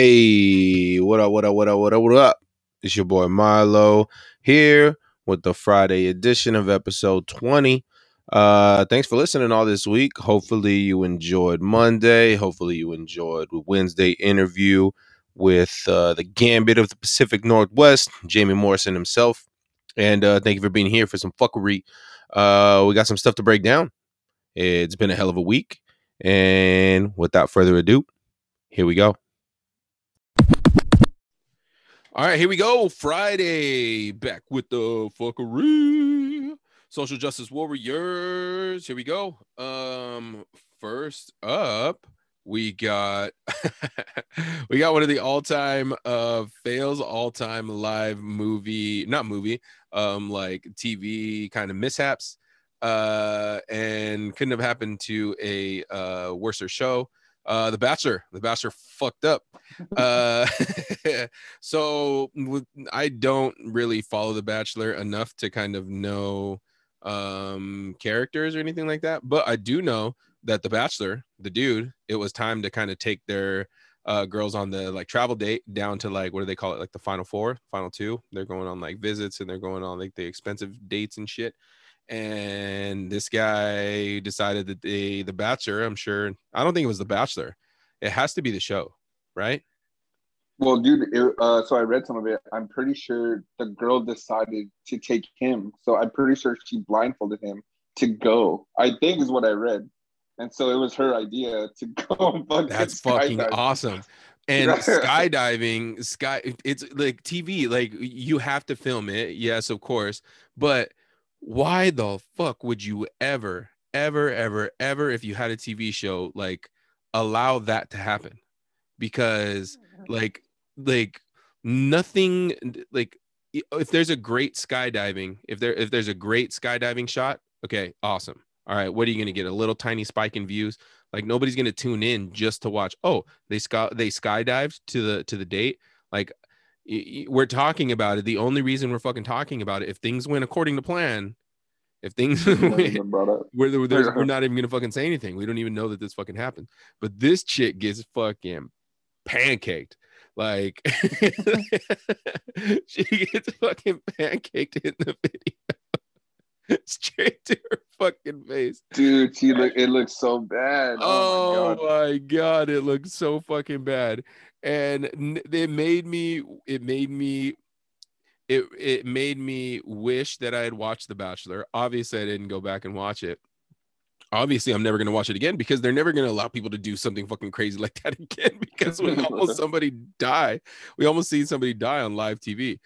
Hey, what up, what up, what up, what up, what up? It's your boy Milo here with the Friday edition of episode 20. Uh thanks for listening all this week. Hopefully you enjoyed Monday. Hopefully you enjoyed Wednesday interview with uh, the Gambit of the Pacific Northwest, Jamie Morrison himself. And uh thank you for being here for some fuckery. Uh we got some stuff to break down. It's been a hell of a week. And without further ado, here we go. All right, here we go. Friday, back with the fuckery. Social justice warriors. Here we go. Um, first up, we got we got one of the all-time uh fails all-time live movie, not movie, um, like TV kind of mishaps. Uh, and couldn't have happened to a uh worser show. Uh, The Bachelor. The Bachelor fucked up. Uh, so I don't really follow The Bachelor enough to kind of know um characters or anything like that. But I do know that The Bachelor, the dude, it was time to kind of take their uh girls on the like travel date down to like what do they call it like the final four final two they're going on like visits and they're going on like the expensive dates and shit and this guy decided that the the bachelor i'm sure i don't think it was the bachelor it has to be the show right Well, dude, it, uh, so I read some of it. I'm pretty sure the girl decided to take him. So I'm pretty sure she blindfolded him to go. I think is what I read. And so it was her idea to go fucking that's fucking awesome and skydiving sky it's like tv like you have to film it yes of course but why the fuck would you ever ever ever ever if you had a tv show like allow that to happen? Because mm-hmm. like like nothing like if there's a great skydiving if there if there's a great skydiving shot okay awesome. All right what are you going to get? A little tiny spike in views? Like nobody's going to tune in just to watch oh they sky they skydived to the to the date? Like we're talking about it the only reason we're fucking talking about it if things went according to plan if things went, up. we're, we're not even gonna fucking say anything. We don't even know that this fucking happened. But this chick gets fucking pancaked. Like she gets fucking pancaked in the video. Straight to her fucking face. Dude, she look it looks so bad. Oh, Oh, my god. my god, it looks so fucking bad. And it made me it made me it it made me wish that I had watched The Bachelor. Obviously, I didn't go back and watch it. Obviously, I'm never gonna watch it again because they're never gonna allow people to do something fucking crazy like that again because we almost somebody die. We almost see somebody die on live TV.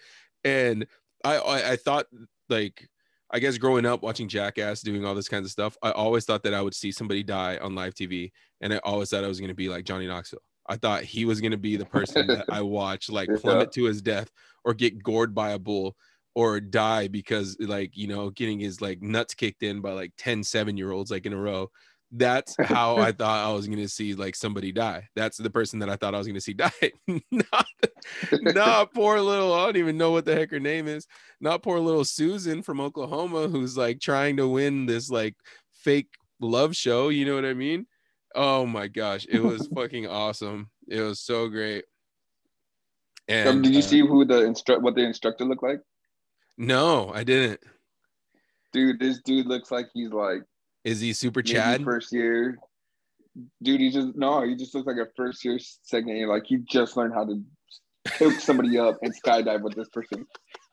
And I, I I thought like I guess growing up watching Jackass doing all this kinds of stuff, I always thought that I would see somebody die on live TV, and I always thought I was going to be like Johnny Knoxville. I thought he was going to be the person that I watch like Yeah. plummet to his death or get gored by a bull or die because like you know getting his like nuts kicked in by like 10 7 year olds like in a row that's how i thought i was going to see like somebody die. That's the person that i thought i was going to see die. Not not poor little i don't even know what the heck her name is. Not poor little susan from oklahoma who's like trying to win this like fake love show you know what i mean? Oh my gosh it was fucking awesome. It was so great. And Um, did you uh, see who the instru- what the instructor looked like? no i didn't. Dude, this dude looks like he's like is he super maybe chad first year. Dude, he just no, he just looks like a first year second year. Like he just learned how to hook somebody up and skydive with this person.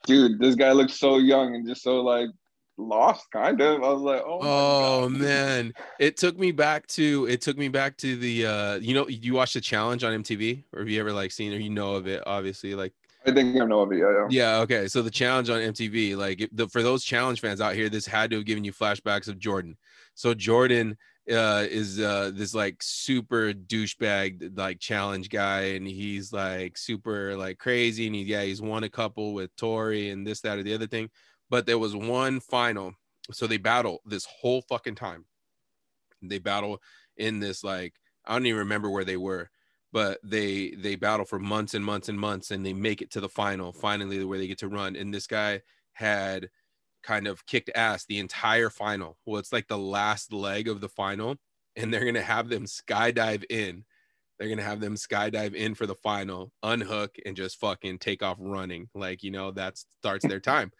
Dude, this guy looks so young and just so like lost, kind of. I was like, oh, Oh man, it took me back to it took me back to the uh you know you watched the challenge on MTV or have you ever like seen or you know of it obviously like I think I know of it. Yeah, yeah. yeah okay so the challenge on MTV like the, for those challenge fans out here this had to have given you flashbacks of Jordan. So Jordan uh is uh this like super douchebag like challenge guy and he's like super like crazy and he yeah he's won a couple with Tori and this that or the other thing but there was one final so they battle this whole fucking time they battle in this like i don't even remember where they were but they they battle for months and months and months and they make it to the final finally where they get to run and this guy had kind of kicked ass the entire final well it's like the last leg of the final and they're gonna have them skydive in they're gonna have them skydive in for the final, unhook, and just fucking take off running. Like, you know, that starts their time.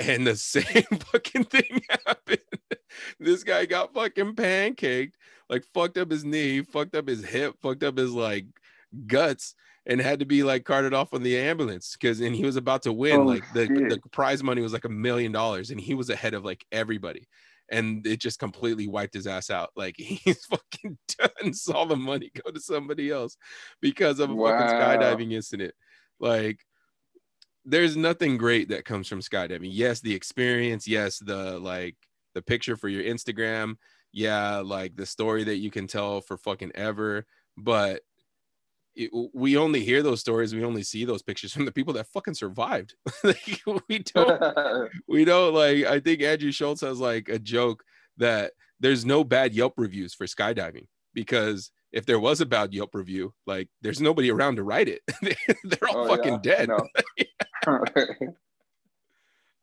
And the same fucking thing happened. this guy got fucking pancaked, like fucked up his knee, fucked up his hip, fucked up his like guts, and had to be like carted off on the ambulance because and he was about to win. Oh, like the, shit. the prize money was like a million dollars, and he was ahead of like everybody. And it just completely wiped his ass out. Like he's fucking done. Saw the money go to somebody else because of a fucking skydiving incident. Like there's nothing great that comes from skydiving. Yes, the experience. Yes, the like the picture for your Instagram. Yeah, like the story that you can tell for fucking ever. But it, we only hear those stories. We only see those pictures from the people that fucking survived. Like, we don't. We don't like. I think Andrew Schulz has like a joke that there's no bad Yelp reviews for skydiving because if there was a bad Yelp review, like there's nobody around to write it. They're all Oh, fucking yeah, dead. know.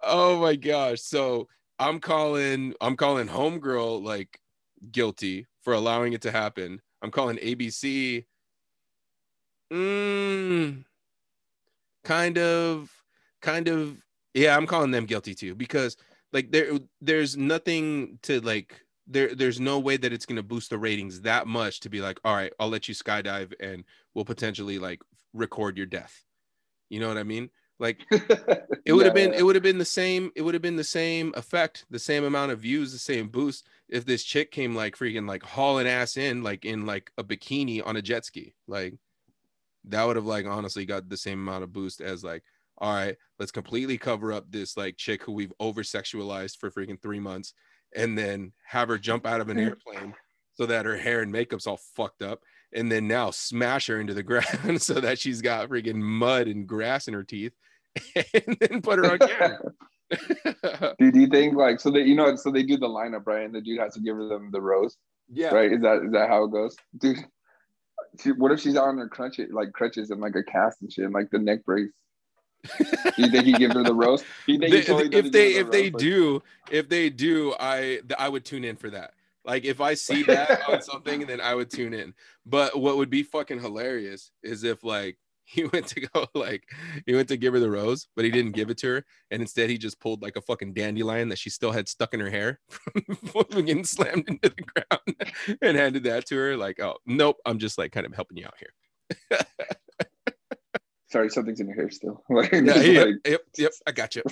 Oh my gosh. So I'm calling I'm calling homegirl like guilty for allowing it to happen. I'm calling ABC mm, kind of kind of yeah, I'm calling them guilty too because like there there's nothing to like there there's no way that it's going to boost the ratings that much to be like all right, I'll let you skydive and we'll potentially like record your death. You know what I mean? Like it would have been it would have been the same it would have been the same effect the same amount of views the same boost if this chick came like freaking like hauling ass in like in like a bikini on a jet ski. Like that would have like honestly got the same amount of boost as like all right let's completely cover up this like chick who we've over sexualized for freaking three months and then have her jump out of an airplane so that her hair and makeup's all fucked up and then now smash her into the ground so that she's got freaking mud and grass in her teeth and then put her on camera. Dude, do you think like so that you know so they do the lineup right, and the dude has to give them the rose, yeah. right? Is that is that how it goes, dude? She, what if she's on her crutches, like crutches and like a cast and shit, and like the neck brace? Do you think he gives her the rose? Do you think he totally if they if the they? Like, do if they do I I would tune in for that. Like if I see that on something, then I would tune in. But what would be fucking hilarious is if like he went to go like he went to give her the rose, but he didn't give it to her, and instead he just pulled like a fucking dandelion that she still had stuck in her hair from getting slammed into the ground and handed that to her. Like, oh nope, I'm just like kind of helping you out here. Sorry, something's in your hair still. Like, Yeah, yep, like- yep, yep, I got you.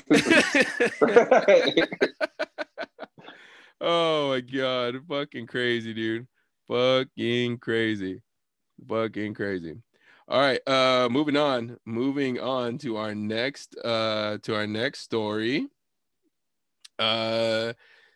Oh my god, fucking crazy, dude. Fucking crazy. Fucking crazy. All right, uh moving on. Moving on to our next uh to our next story. Uh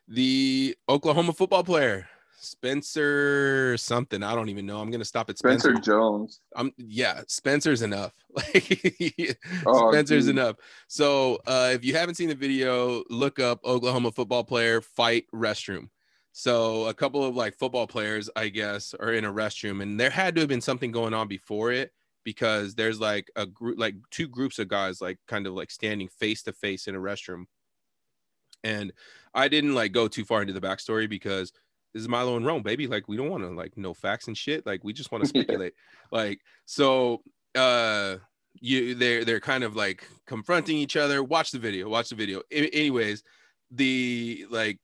the Oklahoma football player Spencer something. I don't even know. I'm gonna stop at Spencer Spencer. Jones. I'm yeah, Spencer's enough. Like Oh, Spencer's dude. enough. So uh if you haven't seen the video, look up Oklahoma football player fight restroom. So a couple of like football players, I guess, are in a restroom, and there had to have been something going on before it because there's like a group, like two groups of guys, like kind of like standing face to face in a restroom. And I didn't like go too far into the backstory because this is Milo and Rome, baby. Like we don't want to like know facts and shit. Like we just want to speculate. Like so, uh, you they're they're kind of like confronting each other. Watch the video. Watch the video. A- anyways, the like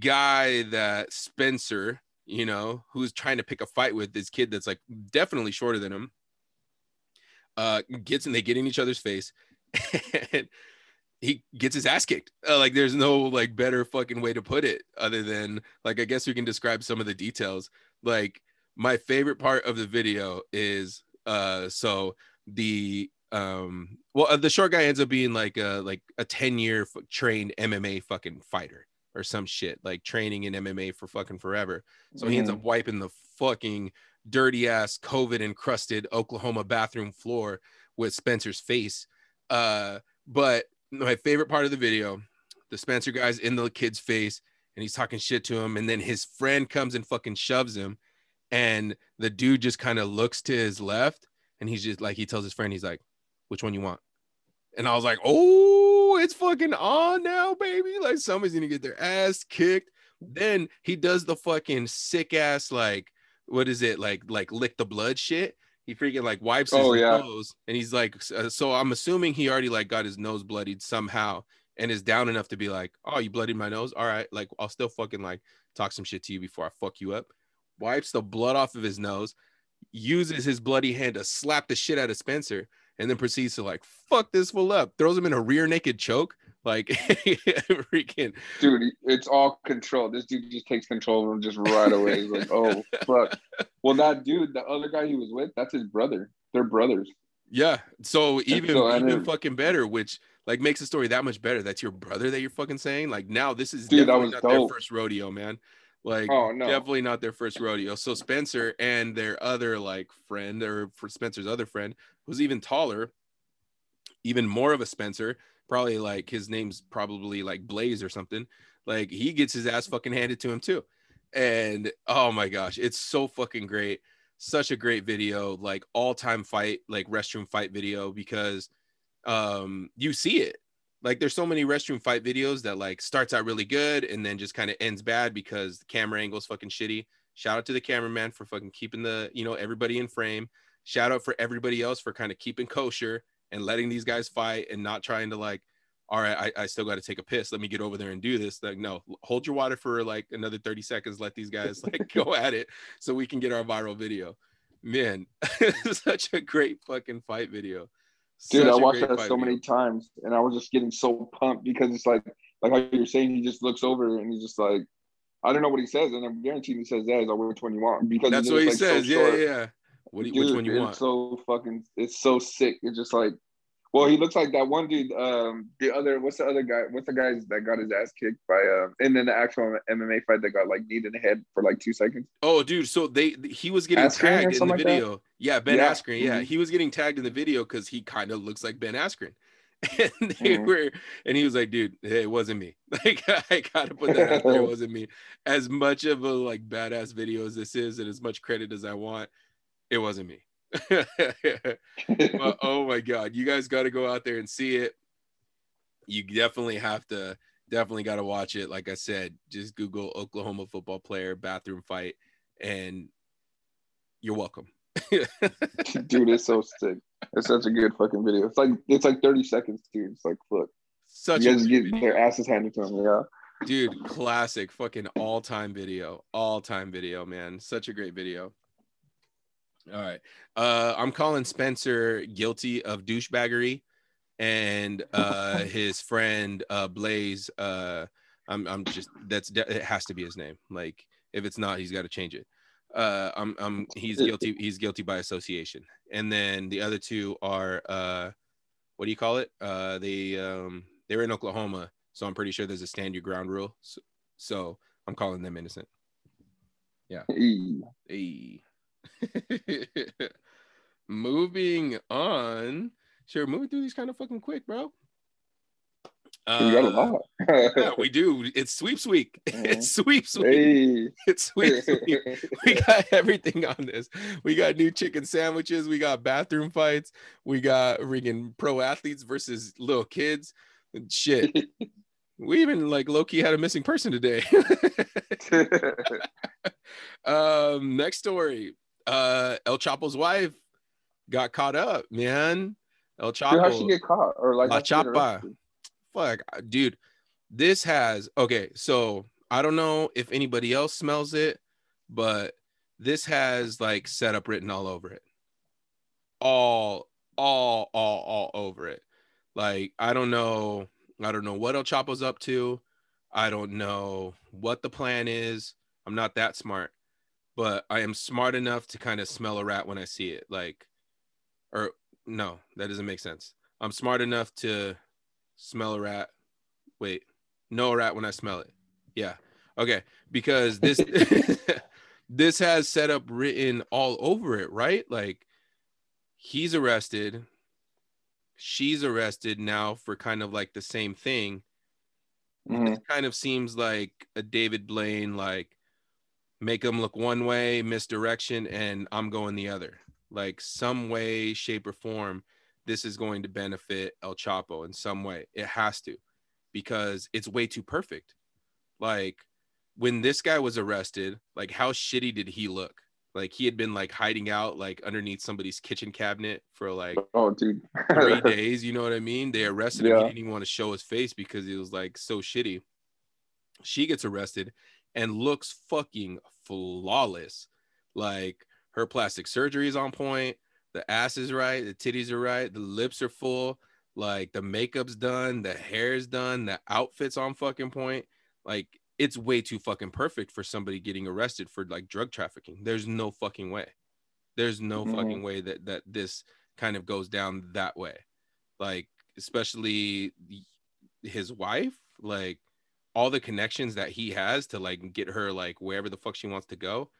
guy that Spencer, you know, who's trying to pick a fight with this kid that's like definitely shorter than him, uh, gets and they get in each other's face, and he gets his ass kicked. Uh, like there's no like better fucking way to put it other than like I guess we can describe some of the details. Like my favorite part of the video is uh so the um well uh, the short guy ends up being like a like a 10 year f- trained MMA fucking fighter or some shit like training in MMA for fucking forever. So he ends up wiping the fucking dirty ass COVID encrusted Oklahoma bathroom floor with Spencer's face. Uh, but my favorite part of the video, the Spencer guy's in the kid's face and he's talking shit to him, and then his friend comes and fucking shoves him, and the dude just kind of looks to his left, and he's just like he tells his friend, he's like, "Which one you want?" And I was like, "Oh, it's fucking on now, baby! Like somebody's gonna get their ass kicked." Then he does the fucking sick ass like what is it like like lick the blood shit. He freaking like wipes his Oh, yeah. nose, and he's like, uh, so I'm assuming he already like got his nose bloodied somehow, and is down enough to be like, oh, you bloodied my nose, all right, like I'll still fucking like talk some shit to you before I fuck you up. Wipes the blood off of his nose, uses his bloody hand to slap the shit out of Spencer, and then proceeds to like fuck this fool up. Throws him in a rear naked choke, like freaking dude, it's all control. This dude just takes control of him just right away. He's like, oh fuck. Well, that dude, the other guy he was with, that's his brother. They're brothers. Yeah. So even so even fucking better, which like makes the story that much better. That's your brother that you're fucking saying. Like now this is Dude, that definitely was not their first rodeo, man. Like Oh no. definitely not their first rodeo. So Spencer and their other like friend, or for Spencer's other friend, who's even taller, even more of a Spencer, probably like his name's probably like Blaze or something. Like he gets his ass fucking handed to him too. And oh my gosh, it's so fucking great. Such a great video, like all-time fight, like restroom fight video, because um you see it. Like there's so many restroom fight videos that like starts out really good and then just kind of ends bad because the camera angle's fucking shitty. Shout out to the cameraman for fucking keeping the, you know, everybody in frame. Shout out for everybody else for kind of keeping kosher and letting these guys fight and not trying to like, all right, I, I still got to take a piss. Let me get over there and do this. Like, no, hold your water for like another 30 seconds. Let these guys like go at it so we can get our viral video. Man, such a great fucking fight video. Dude, Such I watched that so video. many times, and I was just getting so pumped because it's like, like how you're saying, he just looks over and he's just like, I don't know what he says, and I'm guaranteeing he says that is like which one you want because That's what he like, so says. yeah, short. yeah, yeah. What do you, Dude, which one you it's want? so fucking, it's so sick. It's just like, well, he looks like that one dude. Um, the other, what's the other guy? What's the guy that got his ass kicked by? Um, and then the actual MMA fight that got like kneed in the head for like two seconds. Oh, dude. So they he was getting Askren tagged in the something like that? video. yeah, Ben Yeah. Askren. Yeah, Mhm. he was getting tagged in the video because he kind of looks like Ben Askren. And they Mhm. were, and he was like, "Dude, hey, it wasn't me. Like, I gotta put that out there. It wasn't me. As much of a like badass video as this is, and as much credit as I want, it wasn't me. but oh my god, you guys got to go out there and see it. You definitely have to, definitely got to watch it. Like I said, just Google Oklahoma football player bathroom fight, and you're welcome. dude, it's so sick. It's such a good fucking video. It's like it's like 30 seconds, dude. It's like look, Such you guys get video. their asses handed to them. Yeah. dude, classic, fucking all time video, all time video, man. Such a great video. All right, uh, I'm calling Spencer guilty of douchebaggery, and uh, his friend uh, Blaze. Uh, I'm, I'm just that's it has to be his name. Like if it's not, he's got to change it. Uh, I'm, I'm he's guilty. He's guilty by association, and then the other two are uh, what do you call it? Uh, they um, they were in Oklahoma, so I'm pretty sure there's a stand your ground rule. So, so I'm calling them innocent. Eee. Hey. Moving on. Sure, moving through these kind of fucking quick, bro. we got a Uh, lot. yeah, we do. It's sweeps week. It's sweeps week. hey. It's sweeps week. We got everything on this. We got new chicken sandwiches. We got bathroom fights. We got freaking pro athletes versus little kids. Shit. We even like Loki had a missing person today. um, next story. Uh, El Chapo's wife got caught up, man. El Dude, how'd she get caught? Or like La how'd she get Chapa. fuck, dude. This has okay. So I don't know if anybody else smells it, but this has like setup written all over it. All, all, all, all over it. Like I don't know. I don't know what El Chapo's up to. I don't know what the plan is. I'm not that smart, but I am smart enough to kind of smell a rat when I see it. Like, or no, that doesn't make sense. I'm smart enough to smell a rat. Wait, know a rat when I smell it. Yeah. Okay. Because this this has setup written all over it, right? Like he's arrested. She's arrested now for kind of like the same thing. Mhm. It kind of seems like a David Blaine, like make them look one way, misdirection, and I'm going the other. Like some way, shape, or form, this is going to benefit El Chapo in some way. It has to, because it's way too perfect. Like when this guy was arrested, like how shitty did he look? Like he had been like hiding out like underneath somebody's kitchen cabinet for like Oh, dude. three days. You know what I mean? They arrested him. He didn't even want to show his face because he was like so shitty. She gets arrested and looks fucking flawless. Like her plastic surgery is on point. The ass is right. The titties are right. The lips are full. Like the makeup's done. The hair's done. The outfit's on fucking point. Like it's way too fucking perfect for somebody getting arrested for like drug trafficking. There's no fucking way. There's no Mhm. fucking way that that this kind of goes down that way. Like especially his wife, like all the connections that he has to like get her like wherever the fuck she wants to go.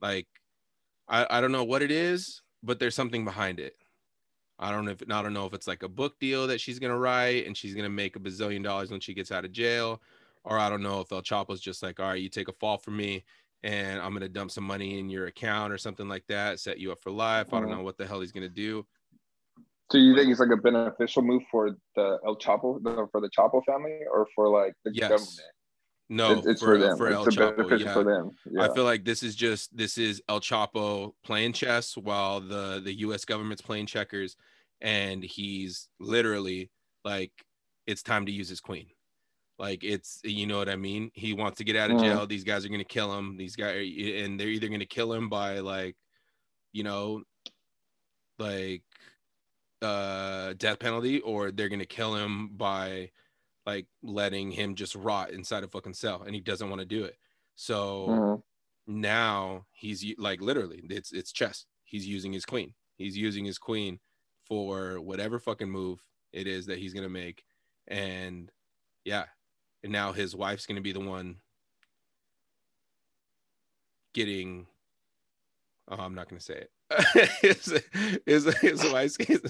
Like I I don't know what it is, but there's something behind it. I don't know if I don't know if it's like a book deal that she's gonna write and she's gonna make a bazillion dollars when she gets out of jail, or I don't know if El Chapo's just like, all right, you take a fall for me, and I'm gonna dump some money in your account or something like that, set you up for life. I don't Mhm. know what the hell he's gonna do. So you think it's like a beneficial move for the El Chapo, the, for the Chapo family, or for like the Yes. government? No, It's- it's for, for them. for it's El Chapo, beneficial yeah. for them. Yeah. I feel like this is just this is El Chapo playing chess while the the U.S. government's playing checkers, and he's literally like, it's time to use his queen. Like it's you know what I mean. He wants to get out of Mhm. jail. These guys are gonna kill him. These guys and they're either gonna kill him by like, you know, like uh death penalty or they're gonna kill him by like letting him just rot inside a fucking cell and he doesn't want to do it. So Mhm. now he's like literally it's it's chess. He's using his queen. He's using his queen for whatever fucking move it is that he's gonna make. And yeah. And now his wife's gonna be the one getting oh i'm not gonna say it his, his, his wife's his,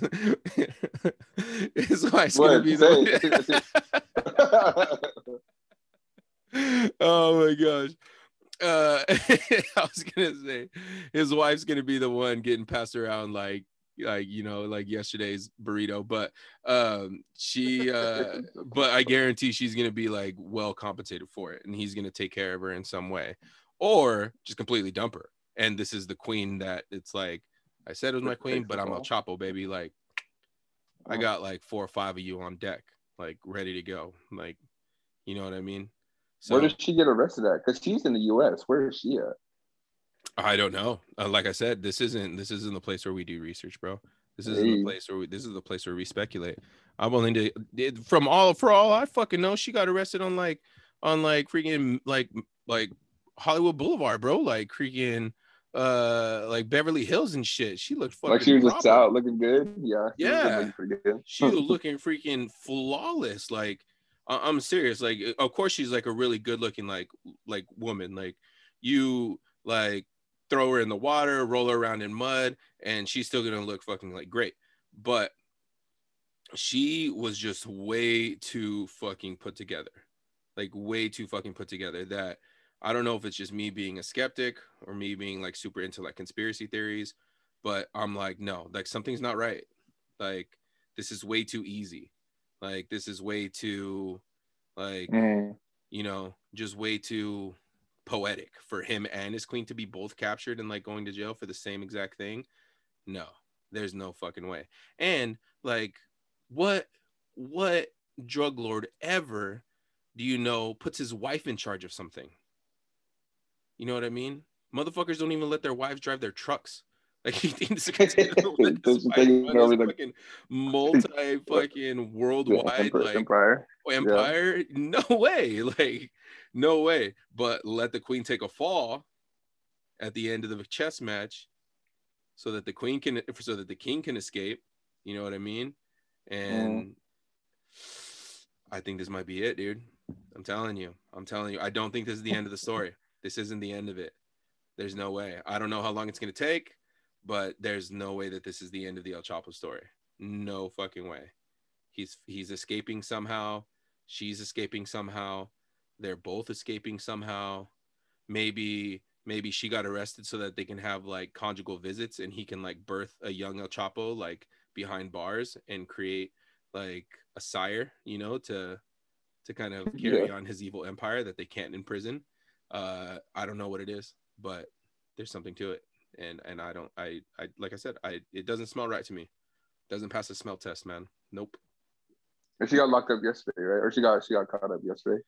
his wife's gonna be the oh my gosh. Uh, I was gonna say his wife's gonna be the one getting passed around like like you know like yesterday's burrito, but um she uh but I guarantee she's gonna be like well compensated for it and he's gonna take care of her in some way or just completely dump her. And this is the queen that it's like I said it was my queen, but I'm El Chapo, baby. Like I got like four or five of you on deck, like ready to go. Like, you know what I mean? So Where does she get arrested at? Because she's in the U.S. Where is she at? I don't know. Uh, like I said, this isn't this isn't the place where we do research, bro. This isn't the place where we, this is the place where we speculate. I'm willing to it, from all for all I fucking know, she got arrested on like on like freaking like like Hollywood Boulevard, bro. Like freaking uh like Beverly Hills and shit. She looked fucking Like she was just out looking good. Yeah. she was Yeah. looking she was looking freaking flawless like I- i'm serious like of course she's like a really good looking like like woman like you like throw her in the water roll her around in mud and she's still gonna look fucking like great but she was just way too fucking put together like way too fucking put together that i don't know if it's just me being a skeptic or me being like super into like conspiracy theories but i'm like no like something's not right. Like this is way too easy. Like this is way too like Mm. you know just way too poetic for him and his queen to be both captured and like going to jail for the same exact thing. No there's no fucking way. And like what what drug lord ever do you know puts his wife in charge of something you know what i mean? Motherfuckers don't even let their wives drive their trucks. Like he thinks Those are taking over the- fucking multi fucking worldwide like Empire. Oh, empire? No way. Like no way. But let the queen take a fall at the end of the chess match so that the queen can so that the king can escape. You know what i mean? And mm. i think this might be it dude. I'm telling you. I'm telling you. I don't think this is the end of the story this isn't the end of it. There's no way. I don't know how long it's going to take but there's no way that this is the end of the el chapo story. No fucking way. He's he's escaping somehow. She's escaping somehow. They're both escaping somehow. Maybe maybe she got arrested so that they can have like conjugal visits and he can like birth a young el chapo like behind bars and create like a sire you know to to kind of carry Yeah. on his evil empire that they can't in prison uh i don't know what it is but there's something to it and and I don't I I like I said I it doesn't smell right to me. Doesn't pass the smell test, man. Nope. And she got locked up yesterday, right? Or she got she got caught up yesterday.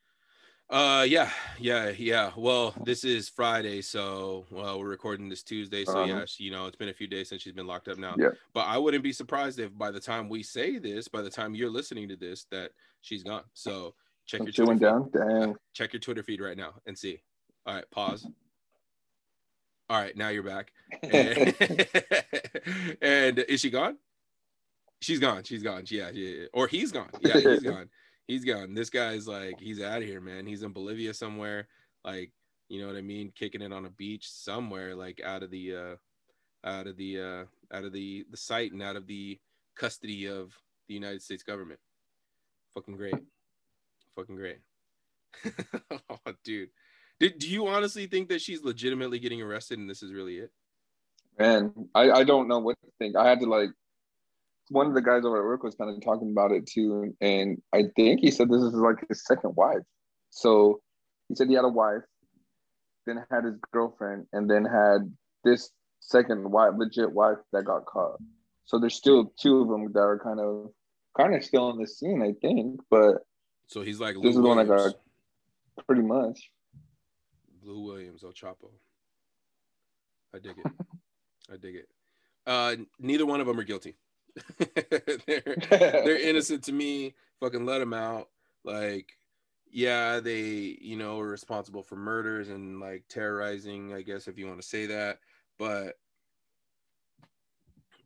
Uh yeah, yeah, yeah. Well, this is Friday, so well, we're recording this Tuesday, so Uh-huh. yeah, she, you know, it's been a few days since she's been locked up now. Yeah. But I wouldn't be surprised if by the time we say this, by the time you're listening to this, that she's gone. So check your Twitter feed. down. Damn. check your Twitter feed right now and see. All right, pause. All right, now you're back. And, and is she gone? She's gone. She's gone. Yeah, yeah, yeah. Or he's gone. Yeah, he's gone. He's gone. This guy's like, he's out of here, man. He's in Bolivia somewhere. Like, you know what I mean? Kicking it on a beach somewhere, like out of the uh out of the uh out of the the site and out of the custody of the United States government. Fucking great. Fucking great. oh, dude. Did, do you honestly think that she's legitimately getting arrested and this is really it? Man, I, I don't know what to think. I had to like one of the guys over at work was kind of talking about it too. And I think he said this is like his second wife. So he said he had a wife, then had his girlfriend, and then had this second wife, legit wife that got caught. So there's still two of them that are kind of kind of still on the scene, I think, but So he's like This Lou is the one Williams. got- pretty much. Lou Williams, El Chapo. I dig it. I dig it. Uh, neither one of them are guilty. they're they're innocent to me. Fucking let them out. Like, yeah, they you know are responsible for murders and like terrorizing. I guess if you want to say that, but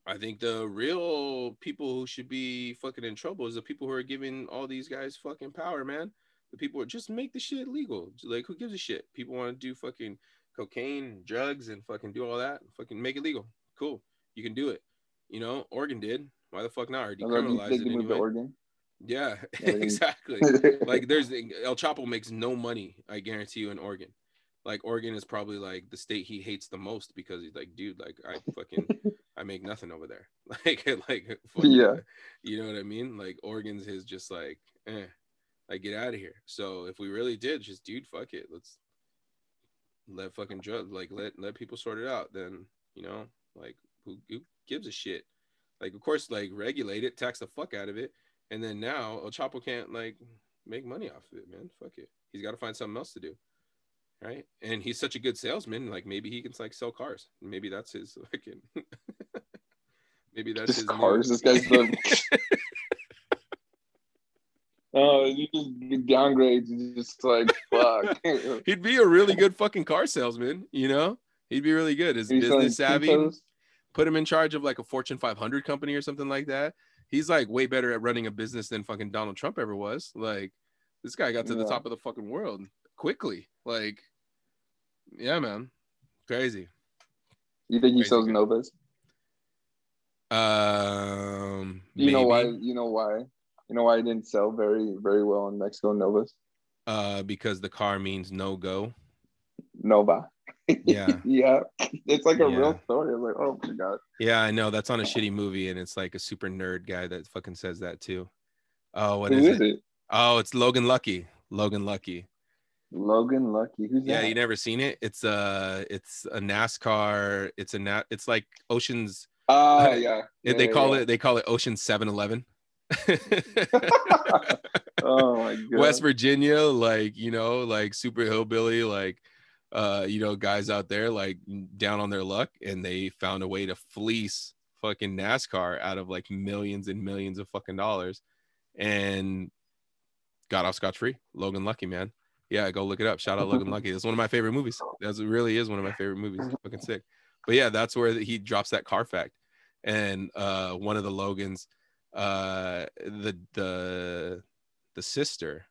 I think the real people who should be fucking in trouble is the people who are giving all these guys fucking power, man. The people just make the shit legal. Like, who gives a shit? People want to do fucking cocaine, drugs, and fucking do all that. Fucking make it legal. Cool. You can do it. You know, Oregon did. Why the fuck not? Or you decriminalize it anyway. Oregon. Yeah, Yeah, exactly. like, there's El Chapo makes no money. I guarantee you in Oregon. Like, Oregon is probably like the state he hates the most because he's like, dude, like I fucking I make nothing over there. Like, like, fucking- Yeah. you know what I mean? Like, Oregon's his just like, eh, like get out of here. So if we really did, just dude, fuck it, let's let fucking drug, like let let people sort it out. Then you know, like who, who gives a shit? Like, of course, like regulate it, tax the fuck out of it, and then now El Chapo can't like make money off of it, man. Fuck it, he's got to find something else to do. Right, and he's such a good salesman. Like maybe he can like sell cars. Maybe that's his fucking. maybe that's Just his new- cars. This guy's the Oh, you just get downgrades. You just like fuck. He'd be a really good fucking car salesman, you know? He'd be really good. His business savvy. Put him in charge of like a Fortune 500 company or something like that. He's like way better at running a business than fucking Donald Trump ever was. Like this guy got to the top of the fucking world quickly. Like, yeah, man, crazy. You think he Crazy sells. Novas? Um, You know why? You know why? You know why it didn't sell very very well in Mexico? Novas. Uh, because the car means no go. Nova. Yeah. yeah. It's like a Yeah. real story. I'm like, oh my god. Yeah, I know that's on a shitty movie, and it's like a super nerd guy that fucking says that too. Oh, what Who is is it? it? Oh, it's Logan Lucky. Logan Lucky. Logan Lucky. Who's Yeah, that? you never seen it? It's a it's a NASCAR. It's a nat. It's like Ocean's. Ah, yeah. they Yeah, call yeah. it they call it Ocean Seven Eleven. Oh my god. West Virginia, like you know, like super hillbilly, like uh, you know, guys out there like down on their luck, and they found a way to fleece fucking NASCAR out of like millions and millions of fucking dollars, and got off scotch free. Logan Lucky, man. Yeah, go look it up. Shout out Logan Lucky. That's one of my favorite movies. That's it really is one of my favorite movies. Fucking sick. But yeah, that's where he drops that car fact, and uh, one of the Logans, uh, the the the sister,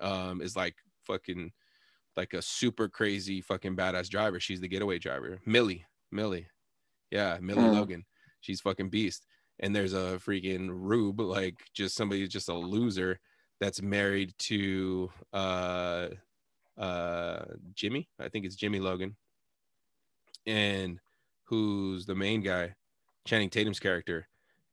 um, is like fucking like a super crazy fucking badass driver. She's the getaway driver, Millie. Millie, yeah, Millie Hmm. Logan. She's fucking beast. And there's a freaking rube, like just somebody just a loser that's married to uh uh Jimmy. I think it's Jimmy Logan. And who's the main guy, Channing Tatum's character.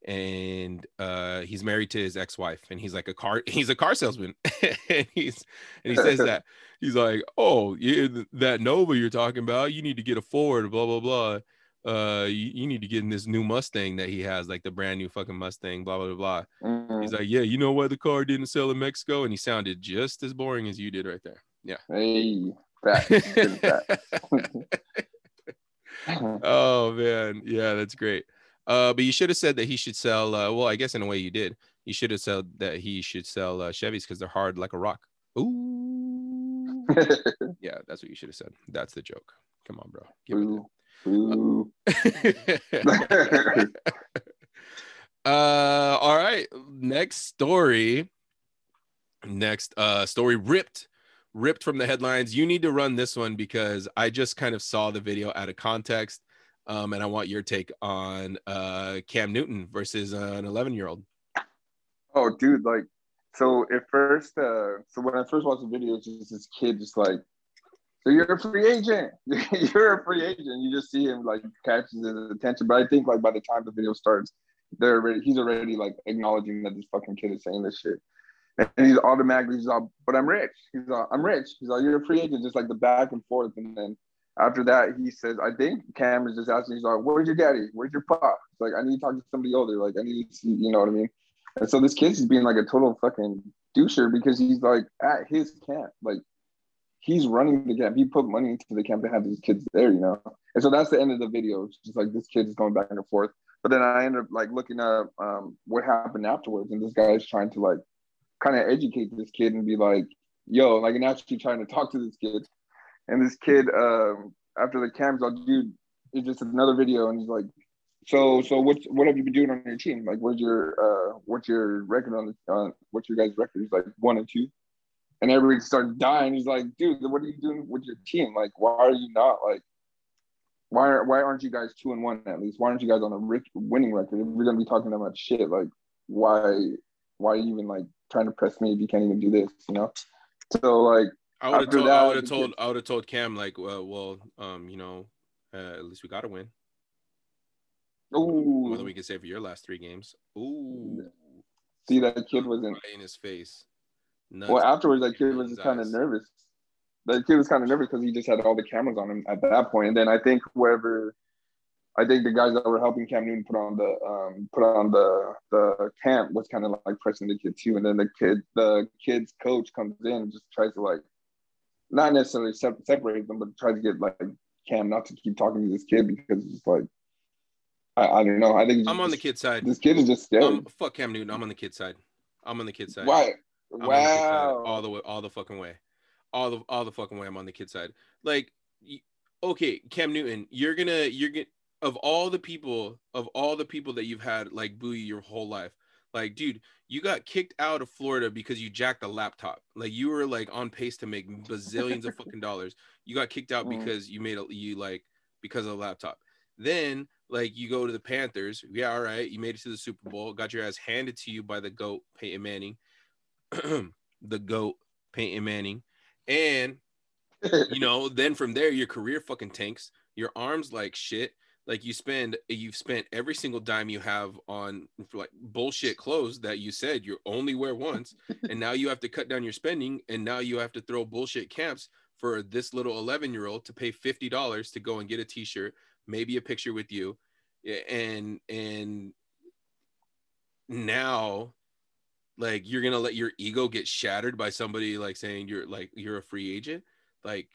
And uh he's married to his ex-wife and he's like a car he's a car salesman. and he's and he says that he's like, "Oh, yeah, that Nova you're talking about, you need to get a Ford, blah blah blah." uh, you, you need to get in this new Mustang that he has, like the brand new fucking Mustang, blah blah blah. Mhm. He's like, yeah, you know why the car didn't sell in Mexico? And he sounded just as boring as you did right there. Yeah. Hey. Good oh man, yeah, that's great. Uh, but you should have said that he should sell. Uh, well, I guess in a way you did. You should have said that he should sell uh, Chevys because they're hard like a rock. Ooh, yeah, that's what you should have said. That's the joke. Come on, bro. Give Ooh, ooh. uh, all right. Next story. Next uh story ripped ripped from the headlines. You need to run this one because I just kind of saw the video out of context. Um, and I want your take on uh Cam Newton versus an 11 year old. Oh, dude, like, so at first, uh, so when I first watched the video, it's just this kid just like, so you're a free agent. you're a free agent. You just see him like catches his attention. But I think like by the time the video starts, they're already he's already like acknowledging that this fucking kid is saying this shit. And he's automatically he's all, but I'm rich. He's all, I'm rich. He's like, you're a free agent, just like the back and forth. And then after that, he says, I think Cam is just asking, he's like, Where's your daddy? Where's your pop? Like, I need to talk to somebody older. Like, I need to see, you know what I mean? And so this kid's being like a total fucking doucher because he's like at his camp. Like he's running the camp. He put money into the camp to have these kids there, you know. And so that's the end of the video. It's just like this kid is going back and forth. But then I ended up like looking up um, what happened afterwards, and this guy's trying to like kind of educate this kid and be like, "Yo," like and actually trying to talk to this kid. And this kid, um, after the camp's all, dude, it's just another video, and he's like, "So, so what? What have you been doing on your team? Like, where's your uh, what's your record on the? Uh, what's your guys' record?" He's like one and two, and everybody started dying. He's like, "Dude, what are you doing with your team? Like, why are you not like?" Why, why aren't you guys two and one at least? Why aren't you guys on a rich winning record? If we're gonna be talking that much shit, like why why are you even like trying to press me if you can't even do this, you know? So like I would have told, I would have told, I would have told Cam like, well, well, um, you know, uh, at least we got to win. More than we can say for your last three games. Ooh, see that kid wasn't right in his face. Nuts. well afterwards that kid was just kind of nervous. That kid was kind of nervous because he just had all the cameras on him at that point. And then I think whoever I think the guys that were helping Cam Newton put on the um, put on the the camp was kind of like pressing the kid too. And then the kid the kid's coach comes in and just tries to like not necessarily sep- separate them, but try to get like Cam not to keep talking to this kid because it's just like I, I don't know. I think I'm on the kid side. This kid is just scared. Um, fuck Cam Newton. I'm on the kid side. I'm on the kid side. Why? I'm on the Wow. all the way, all the fucking way, all the all the fucking way. I'm on the kid side. Like, okay, Cam Newton, you're gonna you're gonna of all the people of all the people that you've had like boo you your whole life. Like, dude, you got kicked out of Florida because you jacked a laptop. Like, you were like on pace to make bazillions of fucking dollars. You got kicked out Mhm. because you made a you like because of the laptop. Then like you go to the Panthers. Yeah, all right. You made it to the Super Bowl. Got your ass handed to you by the goat Peyton Manning, the goat Peyton Manning, and you know then from there your career fucking tanks. Your arms like shit. Like you spend, you've spent every single dime you have on like bullshit clothes that you said you only wear once, and now you have to cut down your spending, and now you have to throw bullshit camps for this little 11 year old to pay $50 to go and get a t-shirt maybe a picture with you. And and now like you're gonna let your ego get shattered by somebody like saying you're like you're a free agent? Like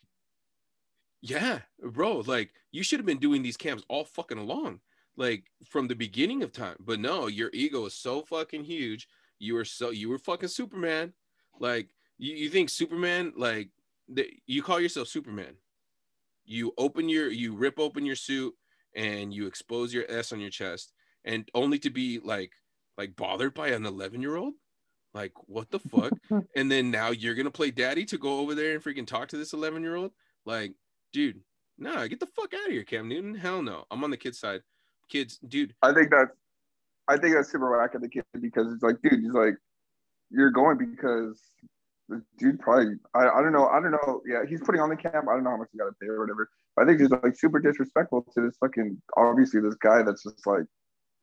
yeah bro like you should have been doing these camps all fucking along like from the beginning of time. But no your ego is so fucking huge. You were so you were fucking superman. Like you, you think superman like the, you call yourself superman. You open your you rip open your suit and you expose your s on your chest and only to be like like bothered by an 11 year old like what the fuck? And then now you're gonna play daddy to go over there and freaking talk to this 11 year old like dude nah get the fuck out of here cam newton hell no i'm on the kid's side kids dude I think that's I think that's super whack of the kid because it's like, dude, he's like, you're going because the dude probably I, I don't know, I don't know. Yeah, he's putting on the camp. I don't know how much he gotta pay or whatever. But I think he's like super disrespectful to this fucking obviously this guy that's just like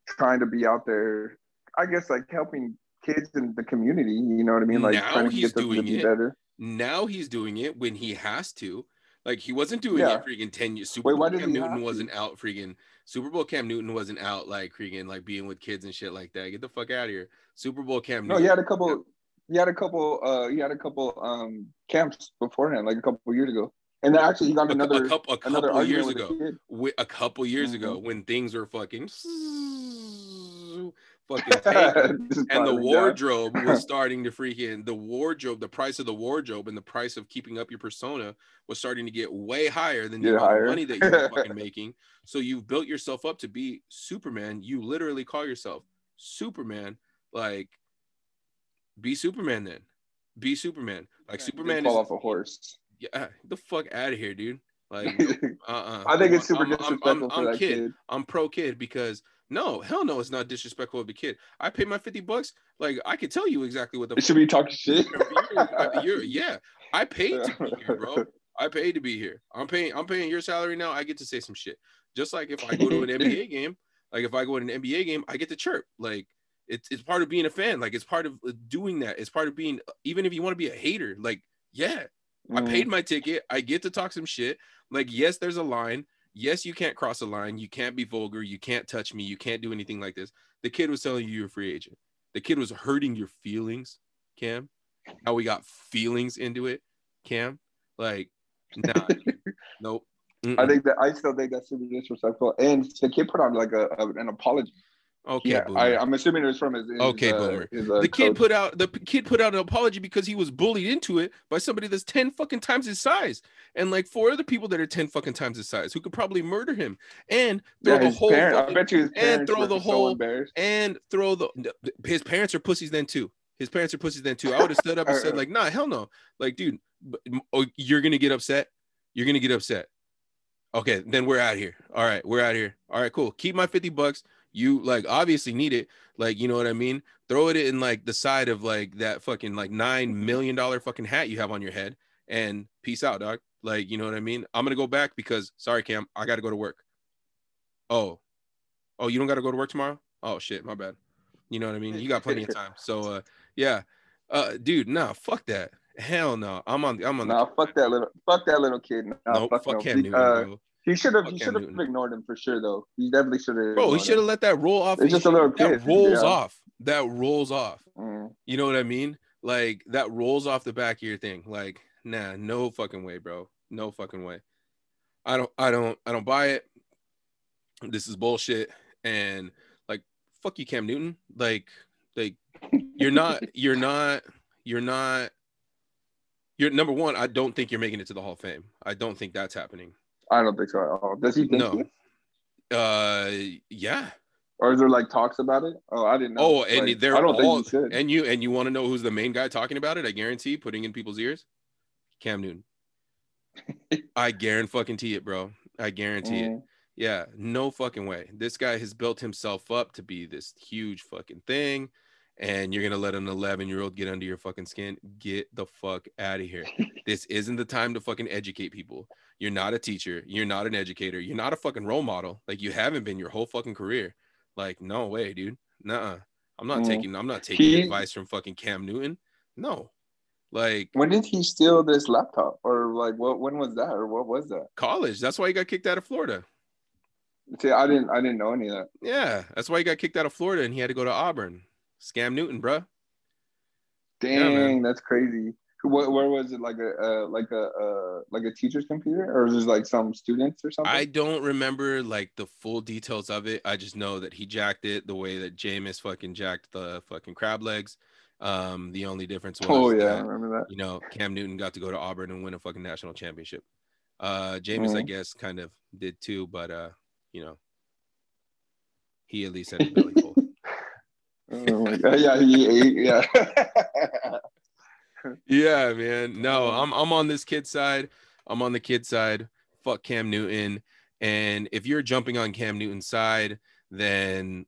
trying to be out there, I guess like helping kids in the community, you know what I mean? Like Now trying to he's get them to be it. better. now he's doing it when he has to Like he wasn't doing Yeah. it freaking 10 years. Super Wait, Bowl Cam Newton wasn't out freaking Super Bowl Cam Newton wasn't out like freaking like being with kids and shit like that. Get the fuck out of here. Super Bowl Cam No, Newton. he had a couple. He had a couple. Uh, he had a couple um camps beforehand, like a couple years ago. And then actually, he got another a couple a couple years ago. a a couple years Mhm. ago when things were fucking fucking tanking, and the wardrobe was starting to freaking the wardrobe the price of the wardrobe and the price of keeping up your persona was starting to get way higher than the Get amount of higher. money that you were fucking making. So you've built yourself up to be superman. You literally call yourself superman. Like be superman then. Be superman. Like Didn't superman fall is off a horse. yeah ah, the fuck out of here dude. Like uh-uh. I think it's super I'm- I'm- disrespectful I'm- for I'm that kid. kid. I'm pro kid because no, hell no, it's not disrespectful of the kid. I paid my 50 bucks. Like I could tell you exactly what the should be talking shit. you're, you're- yeah. I paid to be here, bro. I paid to be here. I'm paying I'm paying your salary now. I get to say some shit. Just like if I go to an NBA game, like if I go to an NBA game, I get to chirp. Like it's it's part of being a fan. Like it's part of uh, doing that. It's part of being even if you want to be a hater, like yeah, I Mm. paid my ticket. I get to talk some shit. Like, yes, there's a line. Yes, you can't cross a line. You can't be vulgar. You can't touch me. You can't do anything like this. The kid was telling you you're a free agent. The kid was hurting your feelings, Cam. How we got feelings into it, Cam. Like, nah, nope. I Mm-mm. think that I still think that's super disrespectful. And the kid put on like a, a an apology. Okay, yeah. I, I'm assuming it was from his. his Okay, uh, boomer. his, uh, the kid coach. put out the kid put out an apology because he was bullied into it by somebody that's 10 fucking times his size and like four other people that are 10 fucking times his size who could probably murder him and throw Yeah, the whole parent- I bet you his parents throw the whole- embarrassed. and throw the his parents are pussies then too. His parents are pussies then too. I would have stood up and said like, "Nah, hell no." Like, dude, but- oh, you're gonna get upset. You're gonna get upset. Okay, then we're out here. All right, we're out here. All right, cool. Keep my 50 bucks. You like obviously need it. Like, you know what I mean? Throw it in like the side of like that fucking like nine million dollar fucking hat you have on your head and peace out, dog. Like, you know what I mean? I'm gonna go back because sorry, Cam, I gotta go to work. Oh, oh, you don't gotta go to work tomorrow? Oh shit, my bad. You know what I mean? You got plenty of time. So uh yeah. Uh dude, nah, fuck that. Hell no. I'm on I'm on Nah, fuck that little, fuck that little kid. Nah, the nope, fuck, fuck no. Newton, uh. He should have, he should have ignored him for sure though. He definitely should have. Bro, he should have let that roll off. It's just a little that kid, rolls yeah. off. That rolls off. Mm. You know what I mean? Like that rolls off the back of your thing. Like, nah, no fucking way, bro. No fucking way. I don't I don't I don't buy it. This is bullshit. And like fuck you, Cam Newton. Like, like you're not, you're not, you're not you're number one, I don't think you're making it to the Hall of Fame. I don't think that's happening. I don't think so at all. Does he think No. he- Uh yeah. Or is there like talks about it? Oh, I didn't know. Oh, and Like, they're I don't all, think he should. and you and you want to know who's the main guy talking about it? I guarantee, putting in people's ears, Cam Newton. I guarantee fucking tee it, bro. I guarantee it. Mm. Yeah, no fucking way. This guy has built himself up to be this huge fucking thing, and you're gonna let an 11 year old get under your fucking skin. Get the fuck out of here. this isn't the time to fucking educate people. You're not a teacher. You're not an educator. You're not a fucking role model. Like you haven't been your whole fucking career. Like no way, dude. Nuh-uh. I'm not Mm. taking. I'm not taking He- advice from fucking Cam Newton. No. Like When did he steal this laptop? Or like what? When was that? Or what was that? college. That's why he got kicked out of Florida. See, I didn't, I didn't know any of that. Yeah, that's why he got kicked out of Florida and he had to go to Auburn. Scam Newton, bruh. Dang, man. that's crazy. Where, where was it? Like a, uh, like a, uh, like a teacher's computer, or was it like some students or something? I don't remember like the full details of it. I just know that he jacked it the way that Jameis fucking jacked the fucking crab legs. Um, the only difference was oh yeah, I remember that. you know, Cam Newton got to go to Auburn and win a fucking national championship. Uh Jameis, I Mhm. guess, kind of did too, but uh, you know, he at least had a belly full. Oh Yeah, he. Yeah. Yeah, man. No, I'm I'm on this kid side. I'm on the kid side. Fuck Cam Newton. And if you're jumping on Cam Newton's side, then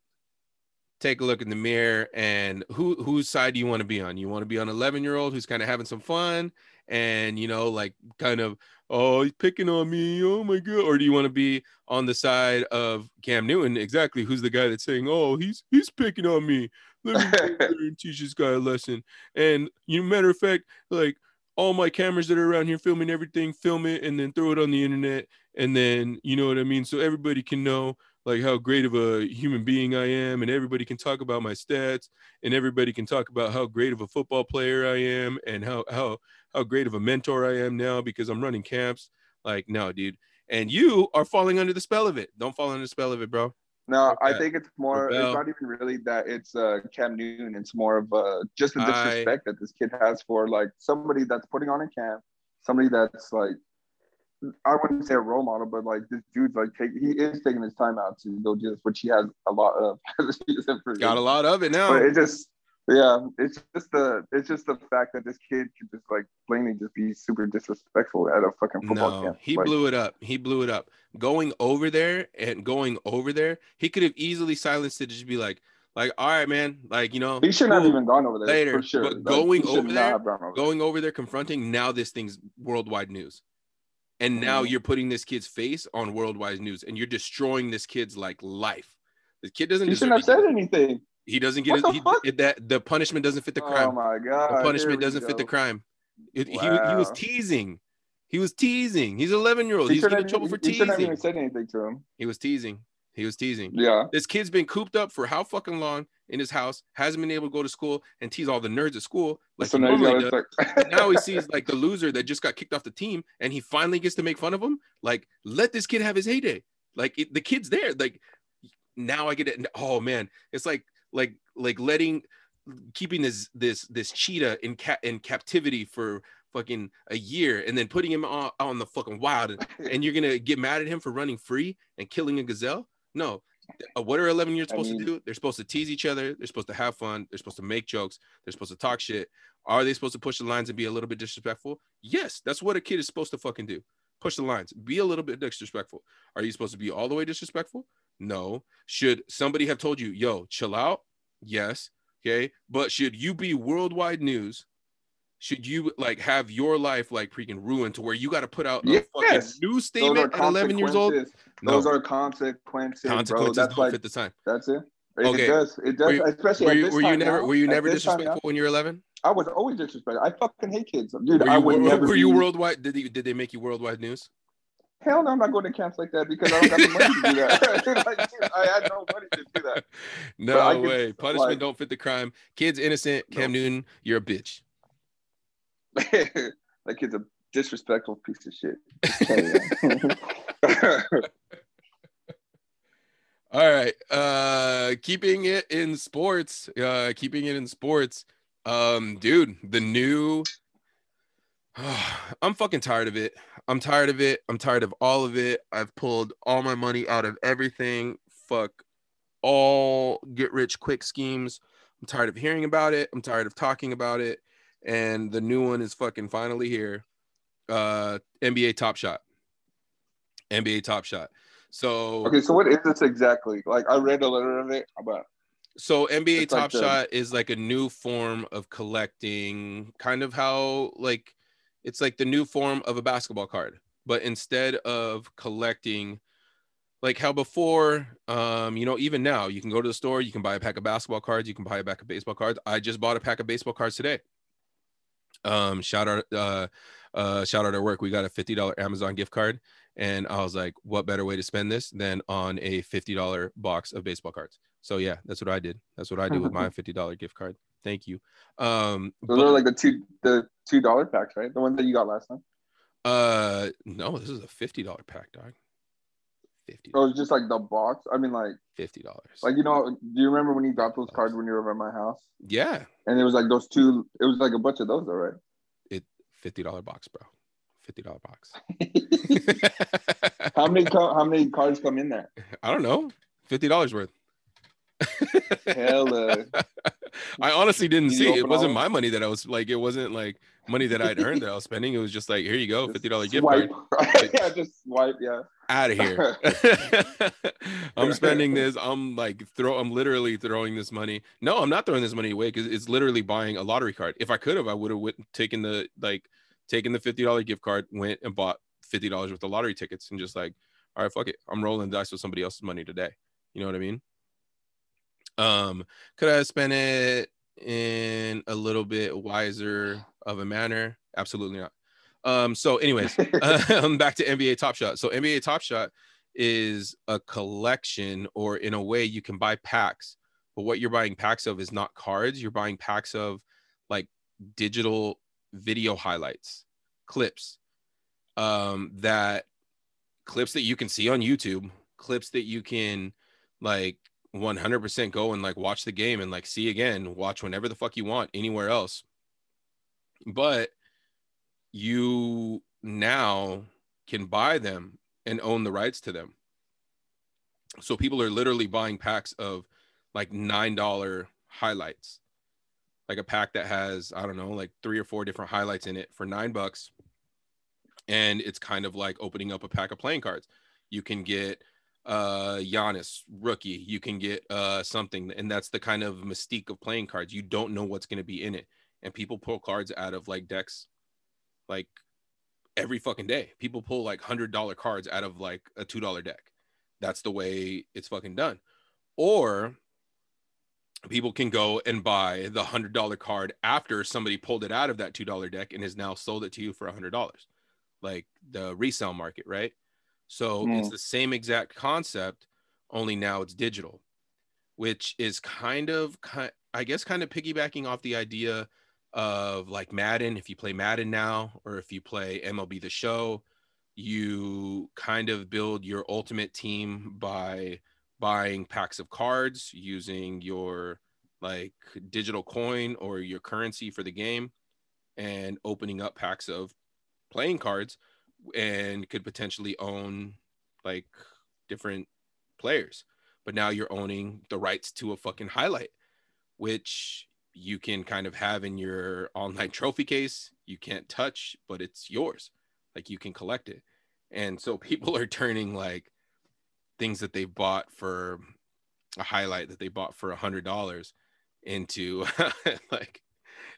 take a look in the mirror and who whose side do you want to be on? You want to be on 11 year old who's kind of having some fun and you know like kind of oh he's picking on me. Oh my god. Or do you want to be on the side of Cam Newton? Exactly. Who's the guy that's saying oh he's he's picking on me. Let me go over there and teach this guy a lesson. And you matter of fact like all my cameras that are around here filming everything, film it and then throw it on the internet. And then, you know what I mean? So everybody can know like how great of a human being I am, and everybody can talk about my stats, and everybody can talk about how great of a football player I am, and how how how great of a mentor I am now because I'm running camps. Like, no, dude. And you are falling under the spell of it. Don't fall under the spell of it, bro. No, I think it's more. Rebel. It's not even really that it's uh, Cam Newton. It's more of uh, just the disrespect I, that this kid has for like somebody that's putting on a camp, somebody that's like, I wouldn't say a role model, but like this dude's like take, he is taking his time out to go do this, which he has a lot of. Got a lot of it now. But it just yeah, it's just the it's just the fact that this kid can just like blatantly just be super disrespectful at a fucking football no, camp. He like, blew it up. He blew it up. Going over there and going over there, he could have easily silenced it. Just be like, like, all right, man, like you know, he shouldn't have even gone over there later. For sure. But like, going over there, over going over there, confronting now this thing's worldwide news, and now mm-hmm. you're putting this kid's face on worldwide news, and you're destroying this kid's like life. The kid doesn't. He shouldn't have said anything. He doesn't get it. He, that the punishment doesn't fit the crime. Oh my god! The punishment doesn't go. fit the crime. It, wow. he, he was teasing. He was teasing. He's 11 year old. He He's getting in trouble for teasing. He even said anything to him. He was teasing. He was teasing. Yeah. This kid's been cooped up for how fucking long in his house, hasn't been able to go to school and tease all the nerds at school like so does. Now he sees like the loser that just got kicked off the team and he finally gets to make fun of him. Like, let this kid have his heyday. Like it, the kid's there. Like now I get it. Oh man, it's like like like letting keeping this this this cheetah in cat in captivity for fucking a year and then putting him on, on the fucking wild and, and, you're gonna get mad at him for running free and killing a gazelle no Uh, what are 11 years supposed I mean, to do they're supposed to tease each other they're supposed to have fun they're supposed to make jokes they're supposed to talk shit are they supposed to push the lines and be a little bit disrespectful yes that's what a kid is supposed to fucking do push the lines be a little bit disrespectful are you supposed to be all the way disrespectful no. Should somebody have told you, yo, chill out? Yes. Okay. But should you be worldwide news? Should you like have your life like freaking ruined to where you got to put out a yes. fucking news statement at 11 years old? No. Those are consequences. Consequences bro. That's don't like, fit the time. That's it. Okay. It does. It does. Were you, especially were you, were you never now, were you never disrespectful when you were 11? I was always disrespectful. I fucking hate kids, dude. Were I would were, never. Were be... you worldwide? Did they, did they make you worldwide news? Hell no, I'm not going to camps like that because I don't got the money to do that. like, dude, I had no money to do that. No way. Punishment like, don't fit the crime. Kid's innocent. Cam no. Newton, you're a bitch. that kid's a disrespectful piece of shit. All right. Uh keeping it in sports. Uh keeping it in sports. Um, dude, the new I'm fucking tired of it. I'm tired of it. I'm tired of all of it. I've pulled all my money out of everything. Fuck all get rich quick schemes. I'm tired of hearing about it. I'm tired of talking about it. And the new one is fucking finally here. Uh NBA Top Shot. NBA Top Shot. So Okay, so what is this exactly? Like I read a little of it about so NBA Top like the... Shot is like a new form of collecting, kind of how like it's like the new form of a basketball card but instead of collecting like how before um you know even now you can go to the store you can buy a pack of basketball cards you can buy a pack of baseball cards i just bought a pack of baseball cards today um shout out uh uh shout out our work we got a $50 amazon gift card and i was like what better way to spend this than on a $50 box of baseball cards so yeah that's what i did that's what i do with my $50 gift card Thank you. Um, Those but, are like the two the two dollar packs, right? The one that you got last time. Uh, no, this is a fifty dollar pack, dog. Fifty. Oh, it's just like the box. I mean, like fifty dollars. Like you know, do you remember when you got those cards when you were at my house? Yeah. And it was like those two. It was like a bunch of those, though, right? It fifty dollar box, bro. Fifty dollar box. how many how many cards come in there? I don't know. Fifty dollars worth. Hella. Uh, I honestly didn't see. It wasn't my money that I was like. It wasn't like money that I'd earned that I was spending. It was just like, here you go, fifty dollar gift card. Yeah, just swipe. Yeah. Out of here. I'm spending this. I'm like throw. I'm literally throwing this money. No, I'm not throwing this money away because it's literally buying a lottery card. If I could have, I would have taken the like taken the fifty dollar gift card, went and bought fifty dollars worth of lottery tickets, and just like, all right, fuck it, I'm rolling dice with somebody else's money today. You know what I mean? Um, could I spend it in a little bit wiser of a manner? Absolutely not. Um, so, anyways, um, back to NBA Top Shot. So, NBA Top Shot is a collection, or in a way, you can buy packs. But what you're buying packs of is not cards. You're buying packs of like digital video highlights, clips, um, that clips that you can see on YouTube, clips that you can like 100% go and like watch the game and like see again, watch whenever the fuck you want anywhere else. But you now can buy them and own the rights to them. So people are literally buying packs of like $9 highlights. Like a pack that has, I don't know, like three or four different highlights in it for nine bucks. And it's kind of like opening up a pack of playing cards. You can get uh Giannis rookie, you can get uh something, and that's the kind of mystique of playing cards. You don't know what's gonna be in it. And people pull cards out of like decks like every fucking day. People pull like hundred dollar cards out of like a two dollar deck. That's the way it's fucking done. Or people can go and buy the hundred dollar card after somebody pulled it out of that two dollar deck and has now sold it to you for a hundred dollars, like the resale market, right? So it's the same exact concept, only now it's digital, which is kind of, I guess, kind of piggybacking off the idea of like Madden. If you play Madden now, or if you play MLB The Show, you kind of build your ultimate team by buying packs of cards using your like digital coin or your currency for the game and opening up packs of playing cards and could potentially own like different players but now you're owning the rights to a fucking highlight which you can kind of have in your online trophy case you can't touch but it's yours. Like you can collect it. And so people are turning like things that they bought for a highlight that they bought for a hundred dollars into like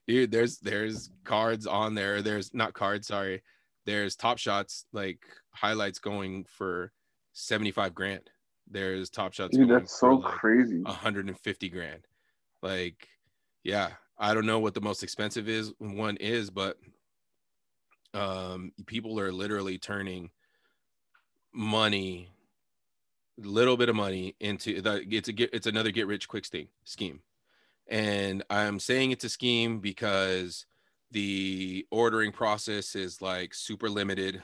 dude there's there's cards on there. There's not cards sorry. There's top shots like highlights going for 75 grand. There's top shots dude that's so like crazy. 150 grand. Like yeah i don't know what the most expensive is one is but um people are literally turning money little bit of money into the it's a get it's another get rich quick thing scheme. And i'm saying it's a scheme because the ordering process is like super limited.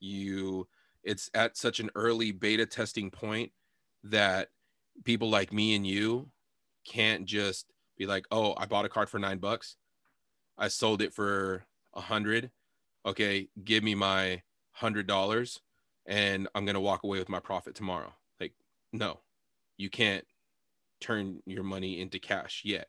You it's at such an early beta testing point that people like me and you can't just be like oh i bought a card for nine bucks i sold it for a hundred okay give me my hundred dollars and i'm gonna walk away with my profit tomorrow Like, no, you can't turn your money into cash yet.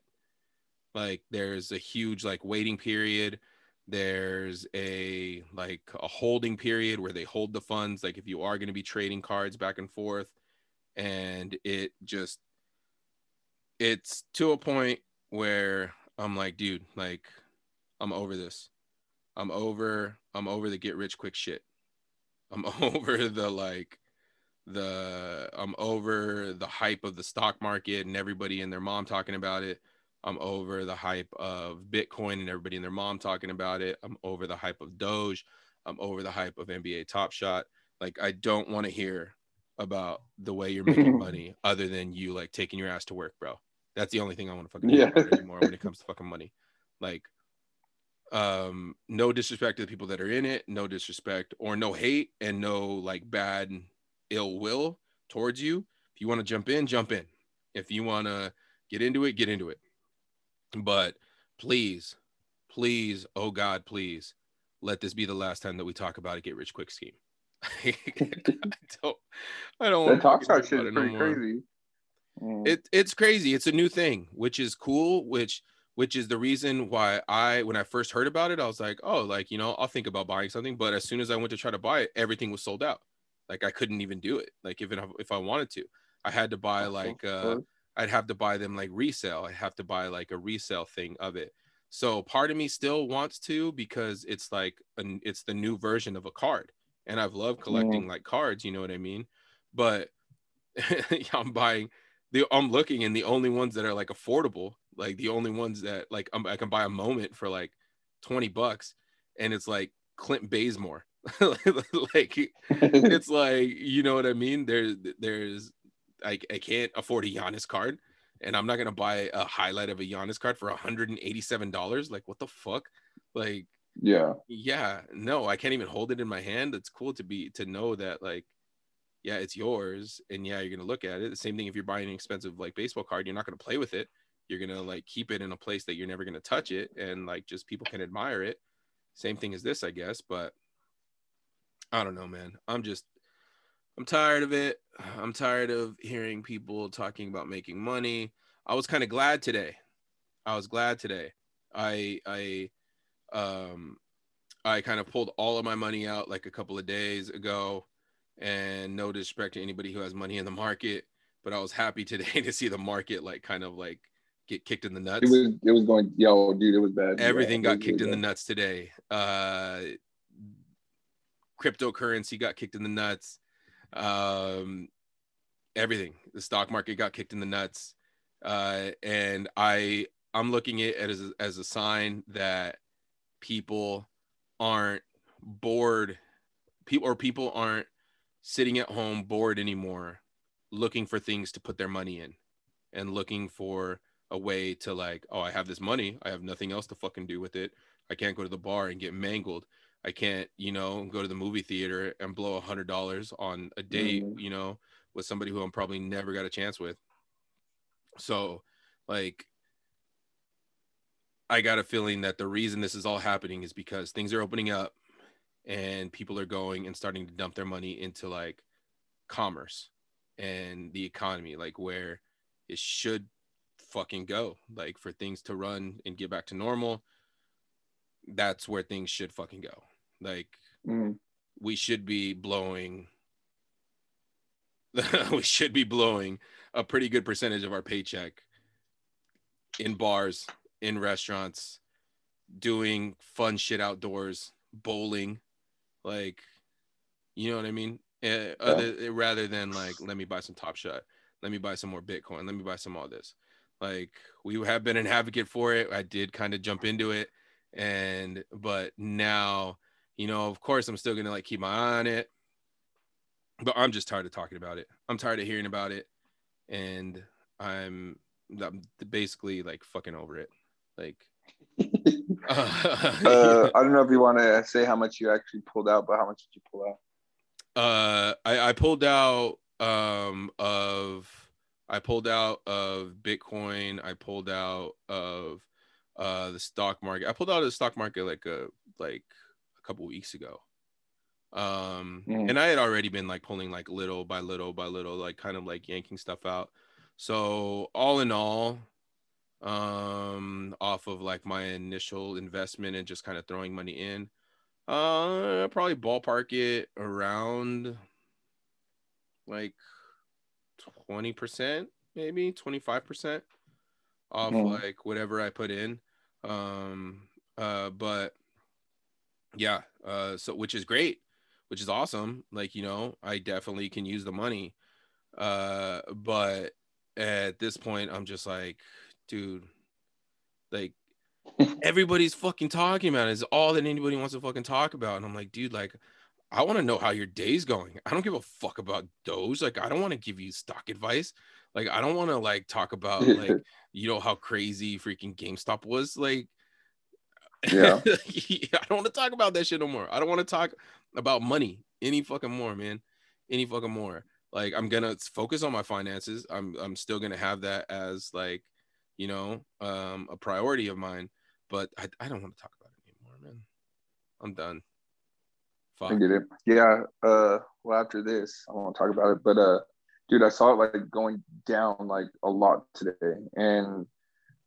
Like there's a huge like waiting period. There's a like a holding period where they hold the funds. Like if you are going to be trading cards back and forth, and it just it's to a point where I'm like, dude, like I'm over this. I'm over. I'm over the get rich quick shit. I'm over the like the I'm over the hype of the stock market and everybody and their mom talking about it. I'm over the hype of Bitcoin and everybody and their mom talking about it. I'm over the hype of Doge. I'm over the hype of NBA Top Shot. Like I don't want to hear about the way you're making money other than you like taking your ass to work, bro. That's the only thing I want to fucking yeah. anymore when it comes to fucking money. Like um no disrespect to the people that are in it, no disrespect or no hate and no like bad ill will towards you. If you want to jump in, jump in. If you want to get into it, get into it. But please, please, oh God, please let this be the last time that we talk about a get rich quick scheme. I don't, I don't want talk about shit is pretty no crazy. Mm. It, it's crazy. It's a new thing, which is cool, which which is the reason why I when I first heard about it, I was like, oh, like you know, I'll think about buying something. But as soon as I went to try to buy it, everything was sold out. Like I couldn't even do it. Like even if I wanted to, I had to buy like uh, I'd have to buy them like resale. I have to buy like a resale thing of it. So part of me still wants to because it's like an, it's the new version of a card, and I've loved collecting like cards. You know what I mean? But I'm buying the I'm looking and the only ones that are like affordable Like the only ones that like um, I can buy a moment for like 20 bucks and it's like Clint Bazemore. like it's like you know what I mean? There's there's I, I can't afford a Giannis card and I'm not gonna buy a highlight of a Giannis card for $187. Like what the fuck? Like yeah. Yeah, no, I can't even hold it in my hand. It's cool to be to know that like yeah, it's yours and yeah, you're gonna look at it. The same thing if you're buying an expensive like baseball card, you're not gonna play with it. You're gonna like keep it in a place that you're never gonna touch it and like just people can admire it. Same thing as this, I guess, but I don't know, man. I'm just I'm tired of it. I'm tired of hearing people talking about making money. I was kind of glad today. I was glad today. I I um I kind of pulled all of my money out like a couple of days ago and no disrespect to anybody who has money in the market, but I was happy today to see the market like kind of like get kicked in the nuts. It was it was going yo, dude, it was bad. Everything yeah, got kicked really in bad. the nuts today. Uh cryptocurrency got kicked in the nuts. Um, everything. The stock market got kicked in the nuts. Uh, and I I'm looking at it as a, as a sign that people aren't bored people or people aren't sitting at home bored anymore looking for things to put their money in and looking for a way to like oh i have this money i have nothing else to fucking do with it i can't go to the bar and get mangled I can't, you know, go to the movie theater and blow a hundred dollars on a date, mm-hmm. you know, with somebody who I'm probably never got a chance with. So, like, I got a feeling that the reason this is all happening is because things are opening up and people are going and starting to dump their money into like commerce and the economy, like where it should fucking go, like for things to run and get back to normal. That's where things should fucking go. Like mm. we should be blowing we should be blowing a pretty good percentage of our paycheck in bars, in restaurants, doing fun shit outdoors, bowling, like you know what I mean? Uh, yeah. other, rather than like let me buy some top shot, let me buy some more Bitcoin, let me buy some all this. Like we have been an advocate for it. I did kind of jump into it and but now you know, of course, I'm still gonna like keep my eye on it, but I'm just tired of talking about it. I'm tired of hearing about it, and I'm, I'm basically like fucking over it. Like, uh, I don't know if you want to say how much you actually pulled out, but how much did you pull out? Uh, I, I pulled out um of I pulled out of Bitcoin. I pulled out of uh the stock market. I pulled out of the stock market like a like a couple weeks ago. Um, mm. and I had already been like pulling like little by little by little, like kind of like yanking stuff out. So all in all, um, off of like my initial investment and just kind of throwing money in, uh, probably ballpark it around like 20%, maybe 25% off mm. like whatever I put in. Um, uh, but yeah uh so which is great which is awesome like you know i definitely can use the money uh but at this point i'm just like dude like everybody's fucking talking about it. It's all that anybody wants to fucking talk about. And I'm like, dude, like, I want to know how your day's going. I don't give a fuck about those. Like, I don't want to give you stock advice. Like, I don't want to like talk about like, you know, how crazy freaking GameStop was. Like, yeah. I don't want to talk about that shit no more. I don't want to talk about money any fucking more, man. Any fucking more. Like I'm gonna focus on my finances. I'm I'm still gonna have that as like, you know, um, a priority of mine. But I, I don't want to talk about it anymore, man. I'm done. Fuck. I get it. Yeah. Uh well after this, I won't talk about it. But uh dude, I saw it like going down like a lot today. And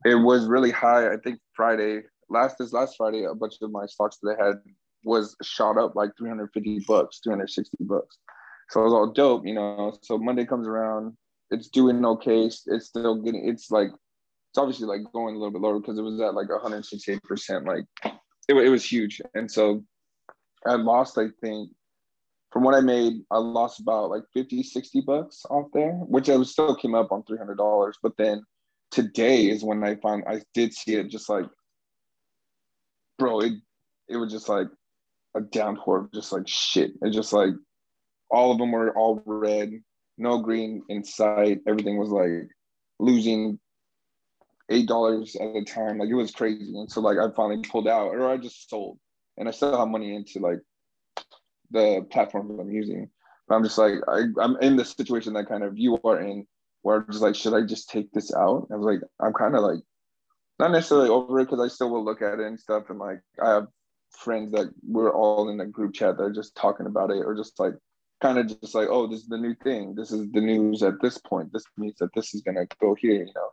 it was really high, I think Friday last this last Friday, a bunch of my stocks that I had was shot up like 350 bucks, 360 bucks. So it was all dope, you know. So Monday comes around, it's doing okay. It's still getting, it's like, it's obviously like going a little bit lower because it was at like 168%. Like it, it was huge. And so I lost, I think, from what I made, I lost about like 50, 60 bucks off there, which I was still came up on $300. But then today is when I found I did see it just like bro, it it was just like a downpour of just like shit. It's just like all of them were all red, no green in sight. Everything was like losing eight dollars at a time. Like it was crazy. And so like I finally pulled out or I just sold. And I still have money into like the platforms I'm using. But I'm just like I, I'm in the situation that kind of you are in where I'm just like, should I just take this out? I was like, I'm kind of like not necessarily over it because I still will look at it and stuff. And like I have friends that we're all in a group chat that are just talking about it or just like kind of just like, oh, this is the new thing. This is the news at this point. This means that this is gonna go here, you know.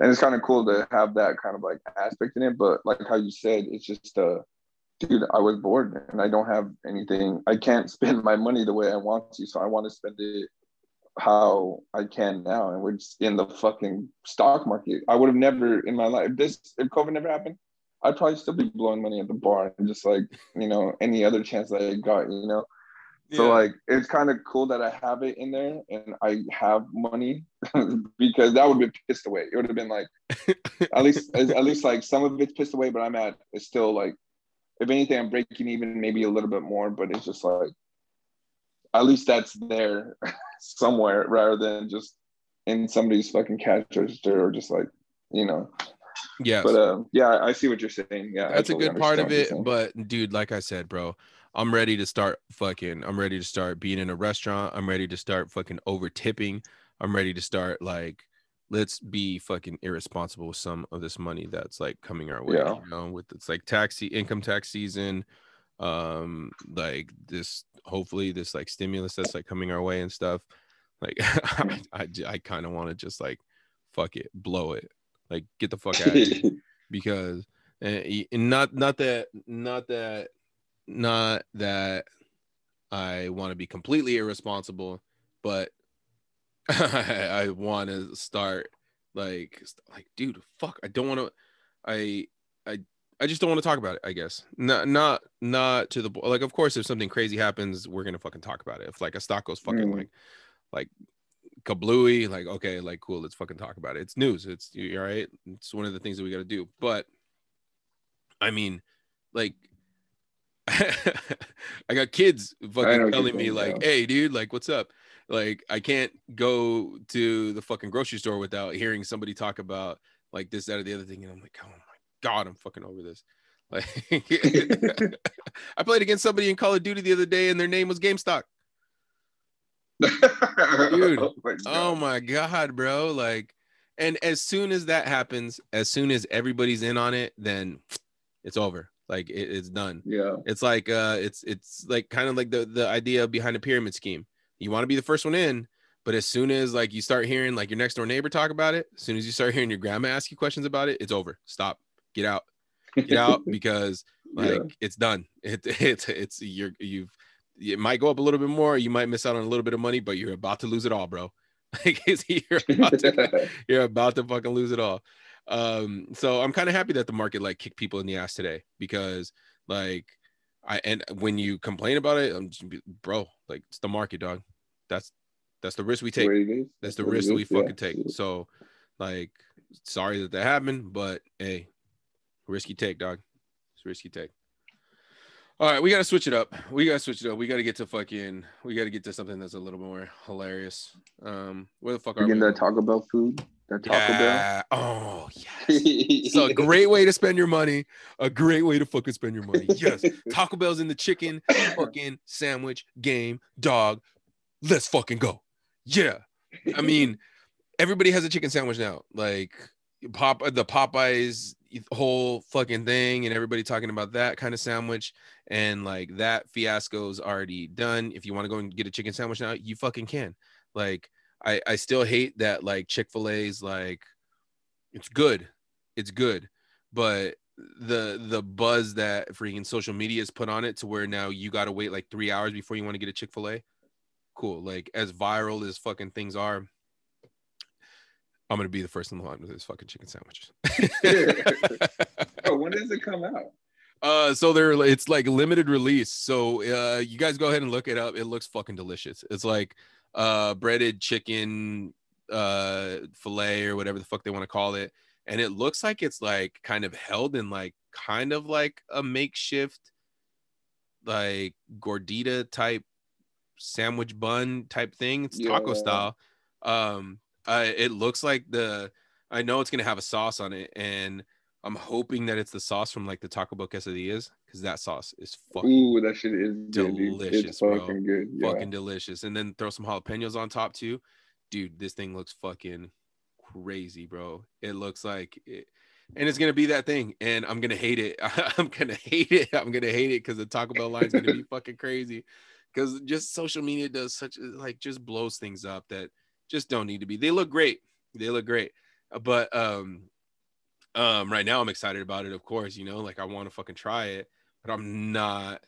And it's kind of cool to have that kind of like aspect in it. But like how you said, it's just uh dude, I was bored and I don't have anything. I can't spend my money the way I want to. So I want to spend it how I can now. And we're just in the fucking stock market. I would have never in my life, if this, if COVID never happened, I'd probably still be blowing money at the bar and just like, you know, any other chance that I got, you know. So like it's kind of cool that I have it in there and I have money because that would have been pissed away. It would have been like at least at least like some of it's pissed away, but I'm at it's still like if anything, I'm breaking even maybe a little bit more, but it's just like at least that's there somewhere rather than just in somebody's fucking cash register or just like you know. Yeah but uh, yeah i see what you're saying. Yeah that's a good part of it but dude like i said bro i'm ready to start fucking i'm ready to start being in a restaurant i'm ready to start fucking over tipping i'm ready to start like let's be fucking irresponsible with some of this money that's like coming our way yeah. you know with it's like taxi income tax season um like this hopefully this like stimulus that's like coming our way and stuff like i i, I kind of want to just like fuck it blow it like get the fuck out of here because and, and not not that not that not that i want to be completely irresponsible but I, I want to start like like dude fuck I don't want to I I I just don't want to talk about it I guess. Not not not to the like of course if something crazy happens we're gonna fucking talk about it. If like a stock goes fucking mm. like like kablooey like okay like cool let's fucking talk about it. It's news. It's you all right. It's one of the things that we got to do. But I mean like I got kids fucking telling me like, "Hey, dude, like, what's up?" Like I can't go to the fucking grocery store without hearing somebody talk about like this, that, or the other thing. And I'm like, oh my God, I'm fucking over this. Like I played against somebody in Call of Duty the other day and their name was GameStop. Dude, oh my, oh my God, bro. Like, and as soon as that happens, as soon as everybody's in on it, then it's over like it, it's done. Yeah. It's like uh it's it's like kind of like the the idea behind a pyramid scheme. You want to be the first one in but as soon as like you start hearing like your next door neighbor talk about it as soon as you start hearing your grandma ask you questions about it it's over. Stop. Get out. Get out because like yeah. it's done. It, it's it's you're you've it might go up a little bit more you might miss out on a little bit of money but you're about to lose it all bro. Like you're about to, you're about to fucking lose it all um so i'm kind of happy that the market like kicked people in the ass today because like I and when you complain about it, I'm just, bro, like it's the market, dog. That's that's the risk we take. That's, the risk that we fucking yeah. take. So, like, sorry that that happened, but hey, risky take, dog. It's risky take. All right, we gotta switch it up. We gotta switch it up. We gotta get to fucking. We gotta get to something that's a little more hilarious. Um, where the fuck are we? Getting that Taco Bell food. That Taco yeah. Bell. Oh yes. so a great way to spend your money. A great way to fucking spend your money. Yes. Taco Bell's in the chicken fucking sandwich game. Dog. Let's fucking go. Yeah. I mean, everybody has a chicken sandwich now. Like pop the Popeyes whole fucking thing and everybody talking about that kind of sandwich and like that fiasco's already done if you want to go and get a chicken sandwich now you fucking can like I I still hate that like Chick Fil A's like it's good, it's good, but the the buzz that freaking social media has put on it to where now you got to wait like three hours before you want to get a Chick Fil A. Cool, like as viral as fucking things are. I'm gonna be the first in the line with this fucking chicken sandwiches. oh, when does it come out? Uh, so they're it's like limited release. So uh, you guys go ahead and look it up. It looks fucking delicious. It's like uh breaded chicken uh fillet or whatever the fuck they want to call it. And it looks like it's like kind of held in like kind of like a makeshift like gordita type sandwich bun type thing. It's taco Yeah. style. Um uh, it looks like the i know it's gonna have a sauce on it and i'm hoping that it's the sauce from like the taco bell quesadillas because that sauce is fucking Ooh, that shit is good, delicious, It's bro. fucking good. Yeah. fucking delicious. And then throw some jalapenos on top too. Dude, this thing looks fucking crazy, bro. It looks like it, and it's gonna be that thing, and I'm gonna hate it. I'm gonna hate it. I'm gonna hate it because the Taco Bell line is gonna be fucking crazy. Because just social media does such like just blows things up that just don't need to be. They look great. They look great. Uh, But um um right now I'm excited about it, of course, you know, like I want to fucking try it, but I'm not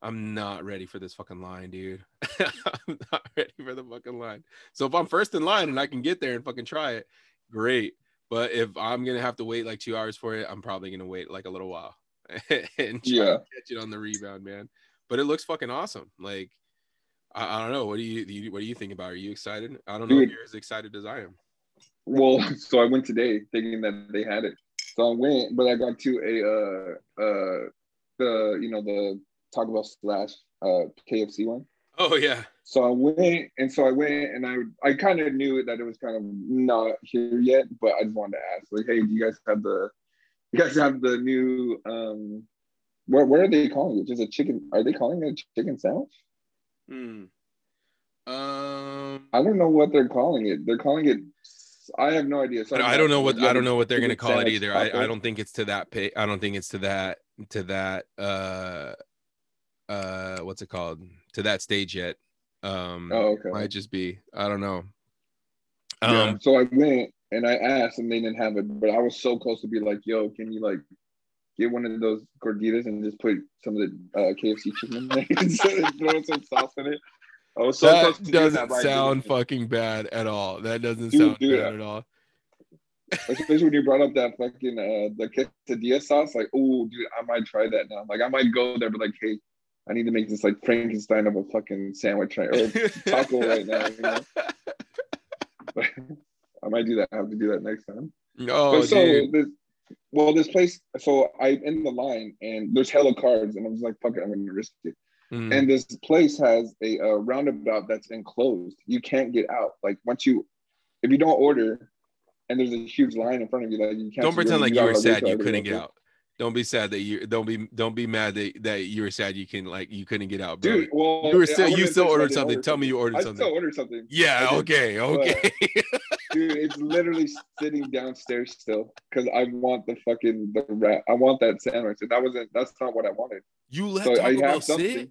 I'm not ready for this fucking line, dude. I'm not ready for the fucking line. So if I'm first in line and I can get there and fucking try it, great. But if I'm gonna have to wait like two hours for it, I'm probably gonna wait like a little while and Yeah. catch it on the rebound, man. But it looks fucking awesome. Like I, I don't know. What do you, do you what do you think about? it? Are you excited? I don't know if you're as excited as I am. Well, so I went today thinking that they had it. So I went, but I got to a uh uh the you know the Taco Bell slash uh KFC one. Oh yeah. So I went, and so I went, and I I kind of knew that it was kind of not here yet, but I just wanted to ask, like, hey, do you guys have the, you guys have the new, um, what what are they calling it? Just a chicken? Are they calling it a chicken sandwich? Hmm. Um I don't know what they're calling it. They're calling it. I have no idea. So I don't know what I don't know what they're gonna call it either. I. I don't think it's to that pay. I don't think it's to that to that uh uh what's it called to that stage yet. Um Oh, okay. might just be. I don't know. Yeah, Um so I went and I asked, and they didn't have it, but I was so close to be like, "Yo, can you like get one of those gorditas and just put some of the uh, KFC chicken in there and throw some sauce in it?" I was so close that to doesn't sound fucking bad at all. That doesn't Dude, sound dude, bad at all. Especially when you brought up that fucking uh, the quesadilla sauce, like, oh, dude, I might try that now. Like, I might go there, but like, hey, I need to make this like Frankenstein of a fucking sandwich right, or taco right now. You know? I might do that. I have to do that next time. No, but so dude. this, well, this place. So I'm in the line, and there's hella cards, and I'm just like, fuck it, I'm gonna risk it. Mm. And this place has a, uh roundabout that's enclosed. You can't get out. Like once you, if you don't order, and there's a huge line in front of you, like you can't. don't pretend like you were sad you couldn't get out. Don't be sad that you don't be don't be mad that, that you were sad you can like you couldn't get out, bro. Dude, well, you were I still you still I ordered something. Tell me you ordered I something. still ordered something. yeah, I okay, okay. Dude, it's literally sitting downstairs still because I want the fucking the rat. I want that sandwich, and that wasn't. That's not what I wanted. you let So I have something. sit,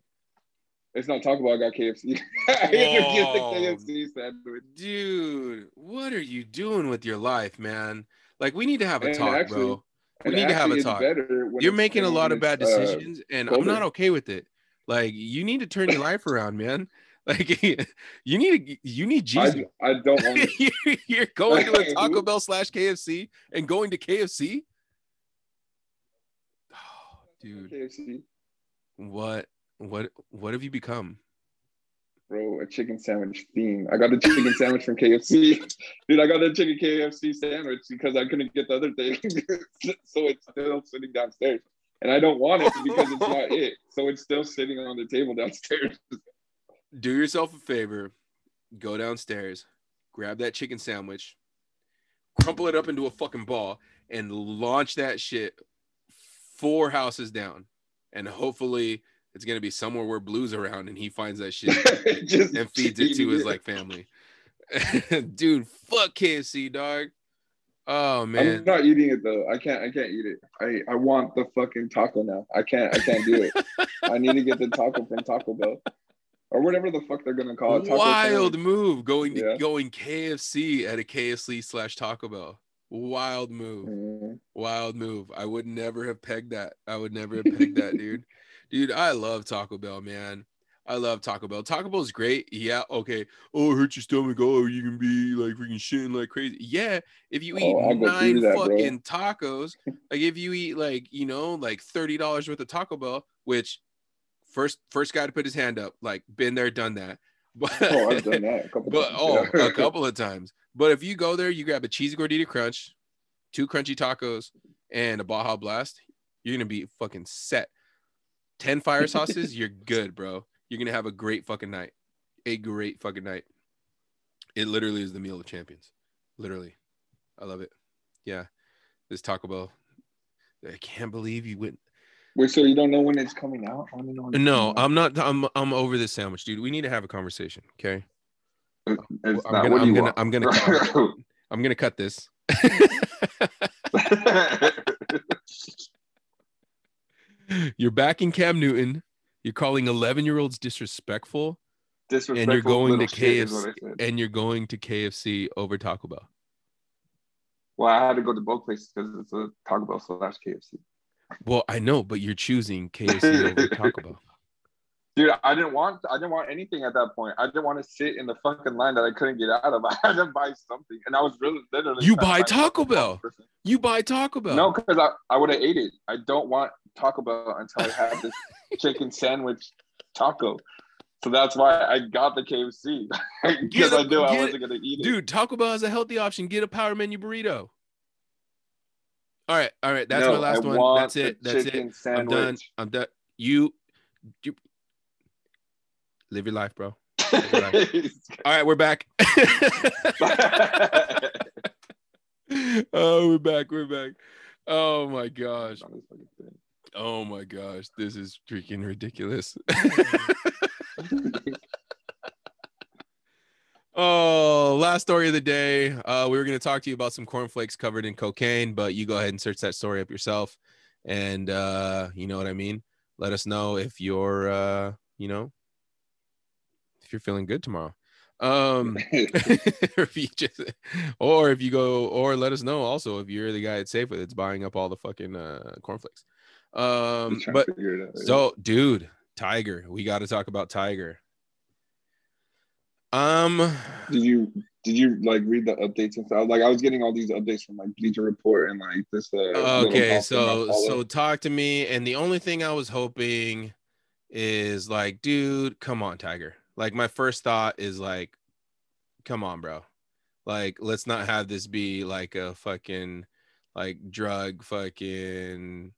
It's not Taco Bell. I got KFC. I had to get the Whoa. KFC sandwich. dude. What are you doing with your life, man? Like we need to have a And talk, actually- bro. We need to have a talk. You're making a lot of bad uh, decisions, and I'm not okay with it. Like you need to turn your life around, man. Like you need to, you need Jesus. I, I don't want. You're- You're going to a Taco Bell slash KFC and going to KFC. Oh, dude, KFC, what, what, what have you become? bro, a chicken sandwich theme. I got a chicken sandwich from KFC. Dude, I got a chicken KFC sandwich because I couldn't get the other thing. so it's still sitting downstairs. And I don't want it because it's not it. So it's still sitting on the table downstairs. Do yourself a favor, go downstairs, grab that chicken sandwich, crumple it up into a fucking ball, and launch that shit four houses down. And hopefully it's gonna be somewhere where Blue's around and he finds that shit and feeds it to his like family. Dude, fuck KFC, dog. Oh man, I'm not eating it though. I can't. I can't eat it. I, I want the fucking taco now. I can't. I can't do it. I need to get the taco from Taco Bell, or whatever the fuck they're gonna call it. Taco Wild sandwich. move going Yeah. going KFC at a KFC slash Taco Bell. Wild move. Mhm. Wild move. I would never have pegged that. I would never have pegged that, dude. Dude, I love Taco Bell, man. I love Taco Bell. Taco Bell's great. Yeah, okay. Oh, it hurt your stomach. Oh, you can be like freaking shitting like crazy. Yeah, if you oh, eat Oh, I'll go nine bro. fucking tacos, like if you eat like you know like thirty dollars worth of Taco Bell, which first first guy to put his hand up, like been there, done that. But Oh, I've done that a couple but times. oh, yeah. a couple of times. But if you go there, you grab a cheesy gordita crunch, two crunchy tacos, and a Baja Blast, you're gonna be fucking set. Ten fire sauces, you're good, bro. You're gonna have a great fucking night. A great fucking night. It literally is the meal of champions. Literally. I love it. Yeah. This Taco Bell. I can't believe you went. Wait, so you don't know when it's coming out? I don't know No. I'm not. I'm I'm over this sandwich, dude. We need to have a conversation. Okay. It's I'm not. gonna- what do I'm gonna- I'm gonna- I'm gonna cut this. You're backing Cam Newton. You're calling 11 year olds disrespectful, Disrespectful going little to shit is what KFC and you're going to KFC over Taco Bell. Well, I had to go to both places because it's a Taco Bell slash KFC. Well, I know, but you're choosing KFC over Taco Bell. Dude, I didn't want I didn't want anything at that point. I didn't want to sit in the fucking line that I couldn't get out of. I had to buy something, and I was really literally. You buy Taco Bell? person. You buy Taco Bell. No, because I, I would have ate it. I don't want Taco Bell until I have this chicken sandwich taco. So that's why I got the KFC because I knew I wasn't gonna eat it. Dude, Taco Bell is a healthy option. Get a power menu burrito. All right, all right. That's No, my last I one. That's it. That's it. chicken I'm done. I'm done. You, you live your life, bro. All right, we're back. oh, we're back. We're back. Oh my gosh. Oh my gosh. This is freaking ridiculous. oh, last story of the day. Uh, we were going to talk to you about some cornflakes covered in cocaine, but you go ahead and search that story up yourself. And uh, you know what I mean? Let us know if you're, uh, you know, if you're feeling good tomorrow. Um, or if you just, or if you go, or let us know also if you're the guy at Safeway that's buying up all the fucking uh, cornflakes. Um, but it out. so, dude, Tiger, we got to talk about Tiger. Um, did you did you like read the updates and stuff? Like I was getting all these updates from like Bleacher Report and like this. Uh, okay, golf thing I so so talk to me, and the only thing I was hoping is like, dude, come on, Tiger. Like my first thought is like, come on, bro. Like, let's not have this be like a fucking like drug fucking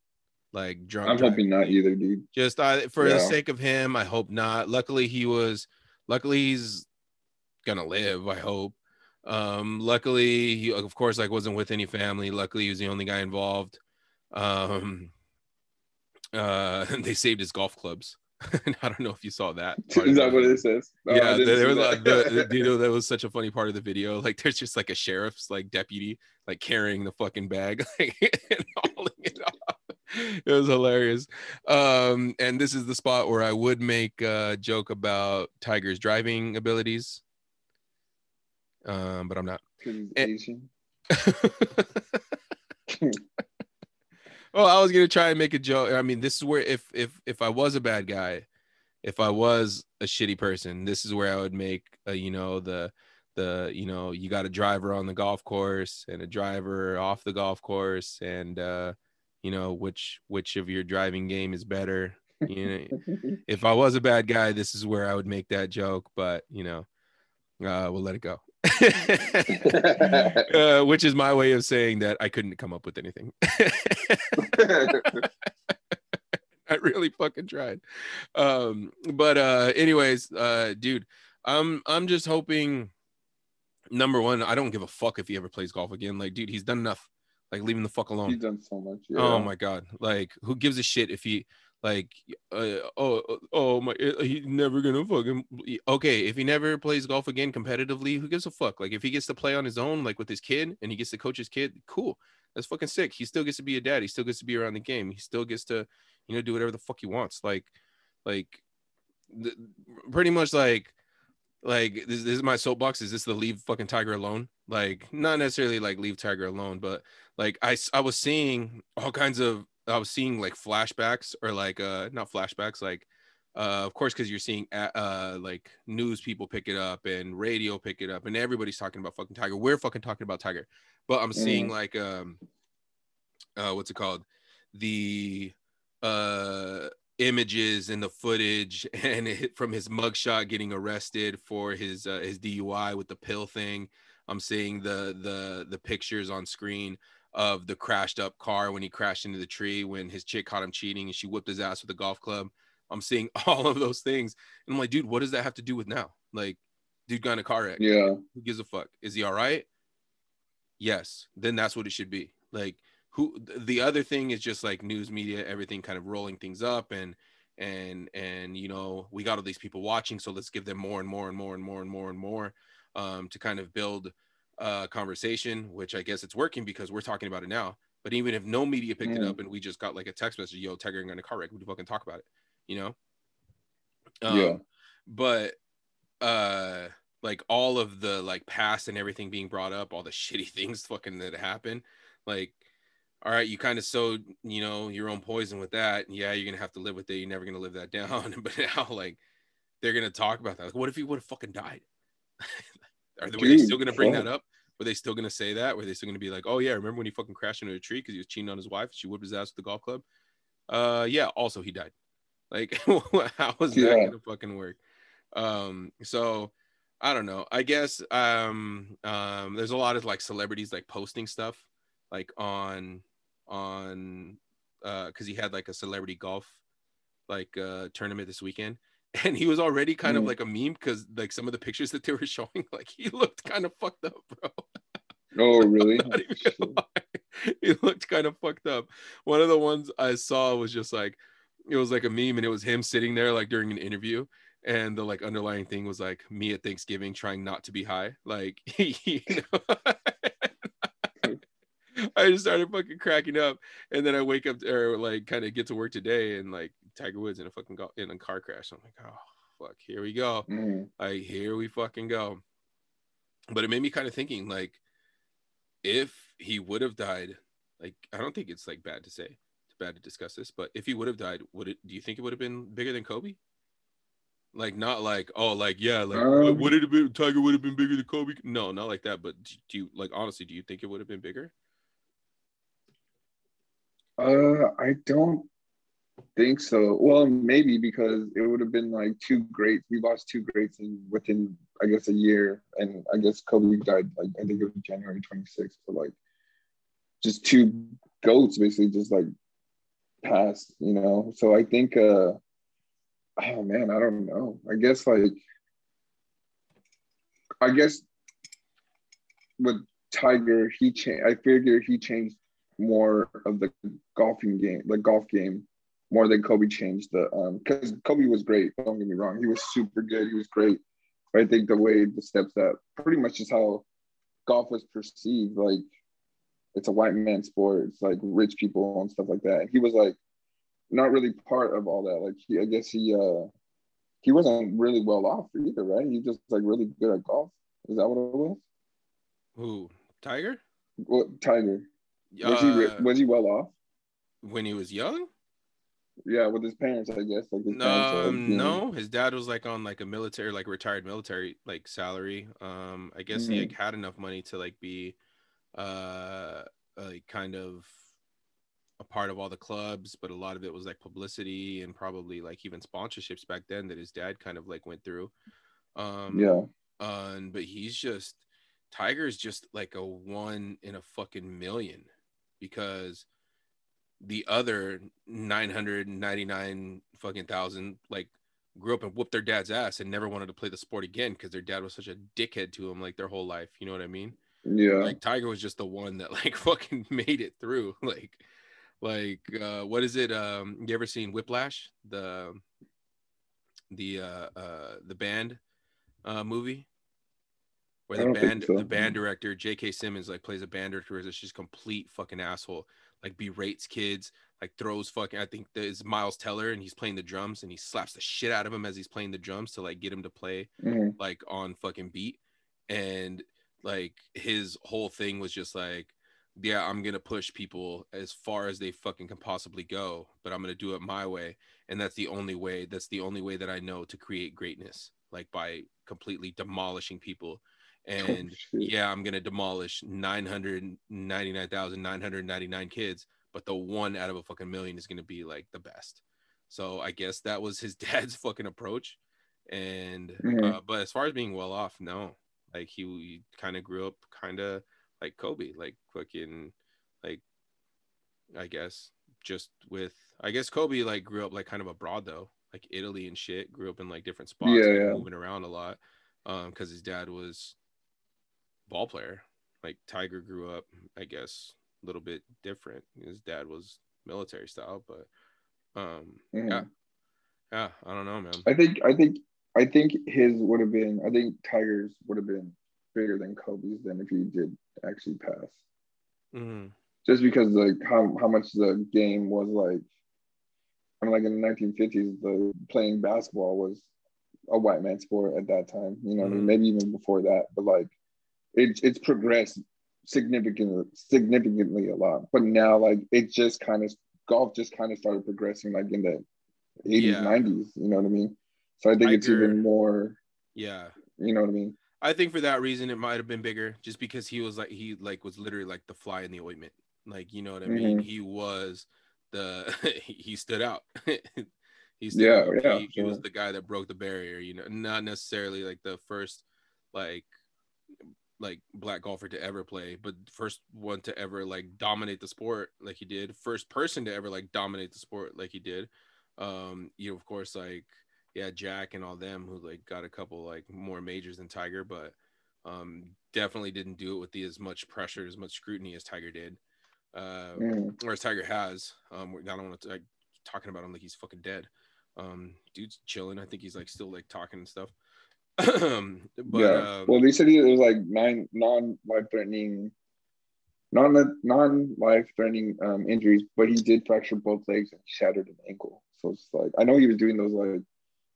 like drunk. I'm hoping not either, dude. just for the sake of him i hope not luckily he was luckily he's gonna live i hope um luckily he of course like wasn't with any family luckily he was the only guy involved um uh they saved his golf clubs i don't know if you saw that Is that what it says? I yeah, there was that. like the, the- you know that was such a funny part of the video. Like there's just like a sheriff's like deputy like carrying the fucking bag like, and hauling it off. It was hilarious. Um, and this is the spot where I would make a joke about Tiger's driving abilities. Um, but I'm not. Well, I was gonna try and make a joke. I mean, this is where if if if I was a bad guy, if I was a shitty person, this is where I would make a, you know the the you know you got a driver on the golf course and a driver off the golf course and uh you know which which of your driving game is better you know if i was a bad guy this is where i would make that joke but you know uh we'll let it go uh, which is my way of saying that i couldn't come up with anything I really fucking tried. Um, but uh anyways, uh dude, I'm I'm just hoping number one, I don't give a fuck if he ever plays golf again. Like, dude, he's done enough. Like leave him the fuck alone. He's done so much. Yeah. Oh my god. Like who gives a shit if he like uh, oh oh, oh my uh, he's never gonna fucking okay if he never plays golf again competitively who gives a fuck? Like if he gets to play on his own like with his kid and he gets to coach his kid cool that's fucking sick. He still gets to be a dad. He still gets to be around the game. He still gets to you know do whatever the fuck he wants. Like like pretty much like like this, this is my soapbox. Is this the leave fucking tiger alone? Like not necessarily like leave tiger alone but like i i was seeing all kinds of i was seeing like flashbacks or like uh not flashbacks like uh of course because you're seeing uh like news people pick it up and radio pick it up and everybody's talking about fucking tiger. We're fucking talking about tiger. But i'm seeing like um uh what's it called? The uh images and the footage and it, from his mugshot getting arrested for his uh, his DUI with the pill thing. I'm seeing the the the pictures on screen of the crashed up car when he crashed into the tree when his chick caught him cheating and she whipped his ass with a golf club. I'm seeing all of those things. And I'm like, dude, what does that have to do with now? Like, dude got in a car wreck. Yeah. Who gives a fuck? Is he all right? Yes. Then that's what it should be. Like, who the other thing is just like news media, everything kind of rolling things up and and and you know, we got all these people watching, so let's give them more and more and more and more and more and more um to kind of build uh conversation, which I guess it's working because we're talking about it now. But even if no media picked it up and we just got like a text message, yo, Tiger got a car wreck, we fucking talk about it, you know? Um, Yeah. But uh like all of the like past and everything being brought up, all the shitty things fucking that happened, like all right, you kind of sowed, you know, your own poison with that. Yeah, you're gonna have to live with it. You're never gonna live that down. But now, like, they're gonna talk about that. Like, what if he would have fucking died? Are they, Dude, still gonna bring that up? Were they still gonna say that? Were they still gonna be like, oh yeah, remember when he fucking crashed into a tree because he was cheating on his wife? She whipped his ass with the golf club. Uh, yeah. Also, he died. Like, how was that Yeah. gonna fucking work? Um, so I don't know. I guess um um there's a lot of like celebrities like posting stuff like on on uh because he had like a celebrity golf like uh tournament this weekend and he was already kind of Mm. like a meme because like some of the pictures that they were showing like he looked kind of fucked up bro Oh, really? Not even gonna lie. he looked kind of fucked up one of the ones i saw was just like it was like a meme and it was him sitting there like during an interview and the like underlying thing was like me at thanksgiving trying not to be high like you know? i just started fucking cracking up and then i wake up or like kind of get to work today and like tiger woods in a fucking go- in a car crash. I'm like oh fuck here we go. Mm. like here we fucking go. But it made me kind of thinking like if he would have died like i don't think it's like bad to say it's bad to discuss this but if he would have died would it do you think it would have been bigger than kobe? Like not like oh like yeah like Um, would- it have been tiger would have been bigger than kobe? No not like that but do do you like honestly do you think it would have been bigger? Uh, I don't think so. Well, maybe because it would have been like two greats. We lost two greats in within, I guess, a year, and I guess Kobe died like I think it was January 26th. So like, just two goats basically just like passed, you know. So I think, uh, oh man, I don't know. I guess like, I guess with Tiger, he changed. I figure he changed more of the golfing game, the golf game, more than Kobe changed the um because Kobe was great. Don't get me wrong, he was super good. He was great. But I think the way the steps up pretty much is how golf was perceived. Like it's a white man sport. It's like rich people and stuff like that. And he was like not really part of all that. Like he, I guess he uh he wasn't really well off either, right? He just like really good at golf. Is that what it was? who tiger Well, Tiger was he Uh, was he well off? when he was young Yeah, with his parents, I guess. Like his parents, like, um you know. no his dad was like on like a military like retired military like salary um i guess he Mhm. like had enough money to like be uh like kind of a part of all the clubs but a lot of it was like publicity and probably like even sponsorships back then that his dad kind of like went through um Yeah, um but he's just tiger's just like a one in a fucking million because the other 999 fucking thousand like grew up and whooped their dad's ass and never wanted to play the sport again because their dad was such a dickhead to them like their whole life you know what i mean? Yeah, like tiger was just the one that like fucking made it through like like uh what is it um you ever seen whiplash? The the uh uh the band uh movie? Where the band so. the band director j.k simmons like plays a band director who's just complete fucking asshole like berates kids like throws fucking i think there's miles teller and he's playing the drums and he slaps the shit out of him as he's playing the drums to like get him to play Mhm. like on fucking beat. And like his whole thing was just like yeah i'm gonna push people as far as they fucking can possibly go but i'm gonna do it my way. And that's the only way that's the only way that i know to create greatness like by completely demolishing people and Oh, yeah i'm gonna demolish 999999 kids but the one out of a fucking million is gonna be like the best So I guess that was his dad's fucking approach. And Mhm. uh, but as far as being well off, no. Like he, he kind of grew up kind of like Kobe, like fucking like I guess just with I guess Kobe like grew up like kind of abroad though, like Italy and shit. Grew up in like different spots, Yeah, yeah. moving around a lot, um, because his dad was ball player. Like Tiger grew up, I guess, a little bit different. His dad was military style, but um, Mhm. yeah, yeah, I don't know, man. I think I think I think his would have been I think Tigers would have been bigger than Kobe's than if he did actually pass. hmm Just because like how how much the game was like I mean like in the 1950s the playing basketball was a white man sport at that time, you know, I mean? maybe even before that, but like it's it's progressed significantly significantly a lot. But now like it just kind of golf just kind of started progressing like in the 80s, Yeah. 90s, you know what I mean? So I think it's Tiger- even more, Yeah, you know what I mean? I think for that reason it might have been bigger, just because he was like he like was literally like the fly in the ointment. Like you know what I mean? Mhm. He was the he, stood out. he stood Yeah, out. yeah, He, he was the guy that broke the barrier. You know, not necessarily like the first like like black golfer to ever play, but first one to ever like dominate the sport like he did. First person to ever like dominate the sport like he did. Um, you know, of course, like yeah, Jack and all them who like got a couple like more majors than Tiger, but um definitely didn't do it with the as much pressure, as much scrutiny as Tiger did. Uh Mm. or as Tiger has. Um I don't want to like talking about him like he's fucking dead. Um dude's chilling. I think he's like still like talking and stuff. but yeah. um, well, they said it was like nine non-life threatening, non non-life threatening um, injuries, but he did fracture both legs and shattered an ankle. So it's like I know he was doing those like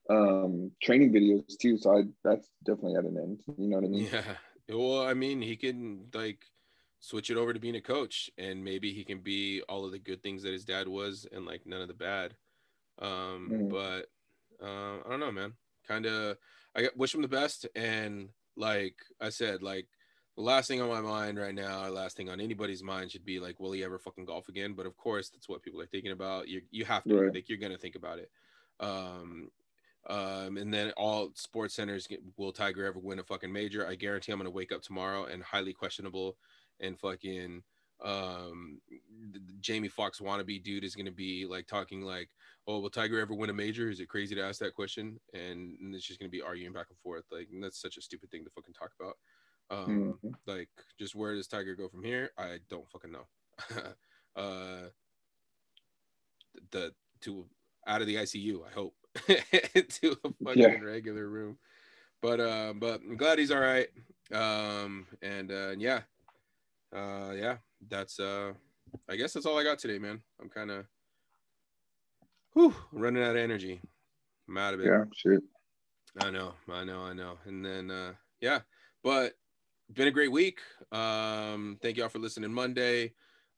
um training videos too. So I that's definitely at an end. You know what I mean? Yeah. Well, I mean, he can like switch it over to being a coach and maybe he can be all of the good things that his dad was and like none of the bad. Um, Mhm. but uh, I don't know, man. Kind of, I wish him the best. And like I said, like the last thing on my mind right now, last thing on anybody's mind should be like, will he ever fucking golf again? But of course, that's what people are thinking about. You you have to Right. like you're gonna think about it. Um, um, and then all sports centers get, will Tiger ever win a fucking major? I guarantee I'm gonna wake up tomorrow and highly questionable and fucking um Jamie Foxx wannabe dude is gonna be like talking like, oh, will Tiger ever win a major? Is it crazy to ask that question? And, and it's just gonna be arguing back and forth. Like and that's such a stupid thing to fucking talk about. Um, Mhm. like just where does Tiger go from here? I don't fucking know. uh, the to out of the ICU, I hope to a fucking Yeah. regular room. But um, but I'm glad he's all right. Um, and uh, yeah, uh, yeah, that's uh, I guess that's all I got today, man. I'm kind of, whew, running out of energy. I'm out of it. Yeah, shit. I know, I know, I know. And then uh yeah, but been a great week. Um thank y'all for listening Monday.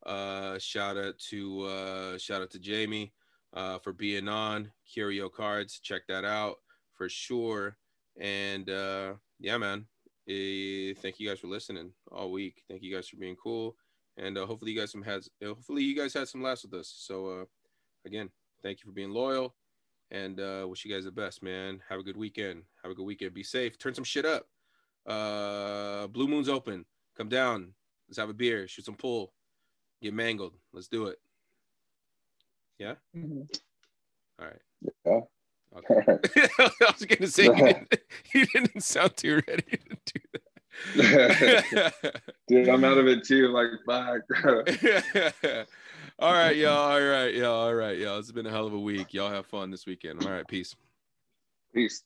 Uh shout out to uh shout out to Jamie uh for being on Curio Cards. Check that out for sure. And uh yeah, man. Eh, thank you guys for listening all week. Thank you guys for being cool. And uh, hopefully you guys some has hopefully you guys had some laughs with us. So uh again, thank you for being loyal and uh wish you guys the best man. Have a good weekend. Have a good weekend. Be safe. Turn some shit up. Uh blue moon's open. Come down. Let's have a beer. Shoot some pool. Get mangled. Let's do it. Yeah? Mhm. all right. Yeah. okay. I was gonna say you didn't, you didn't sound too ready to do that Dude, I'm out of it too. Like, fuck. all right y'all all right y'all all right y'all it's been a hell of a week y'all have fun this weekend all right peace Peace.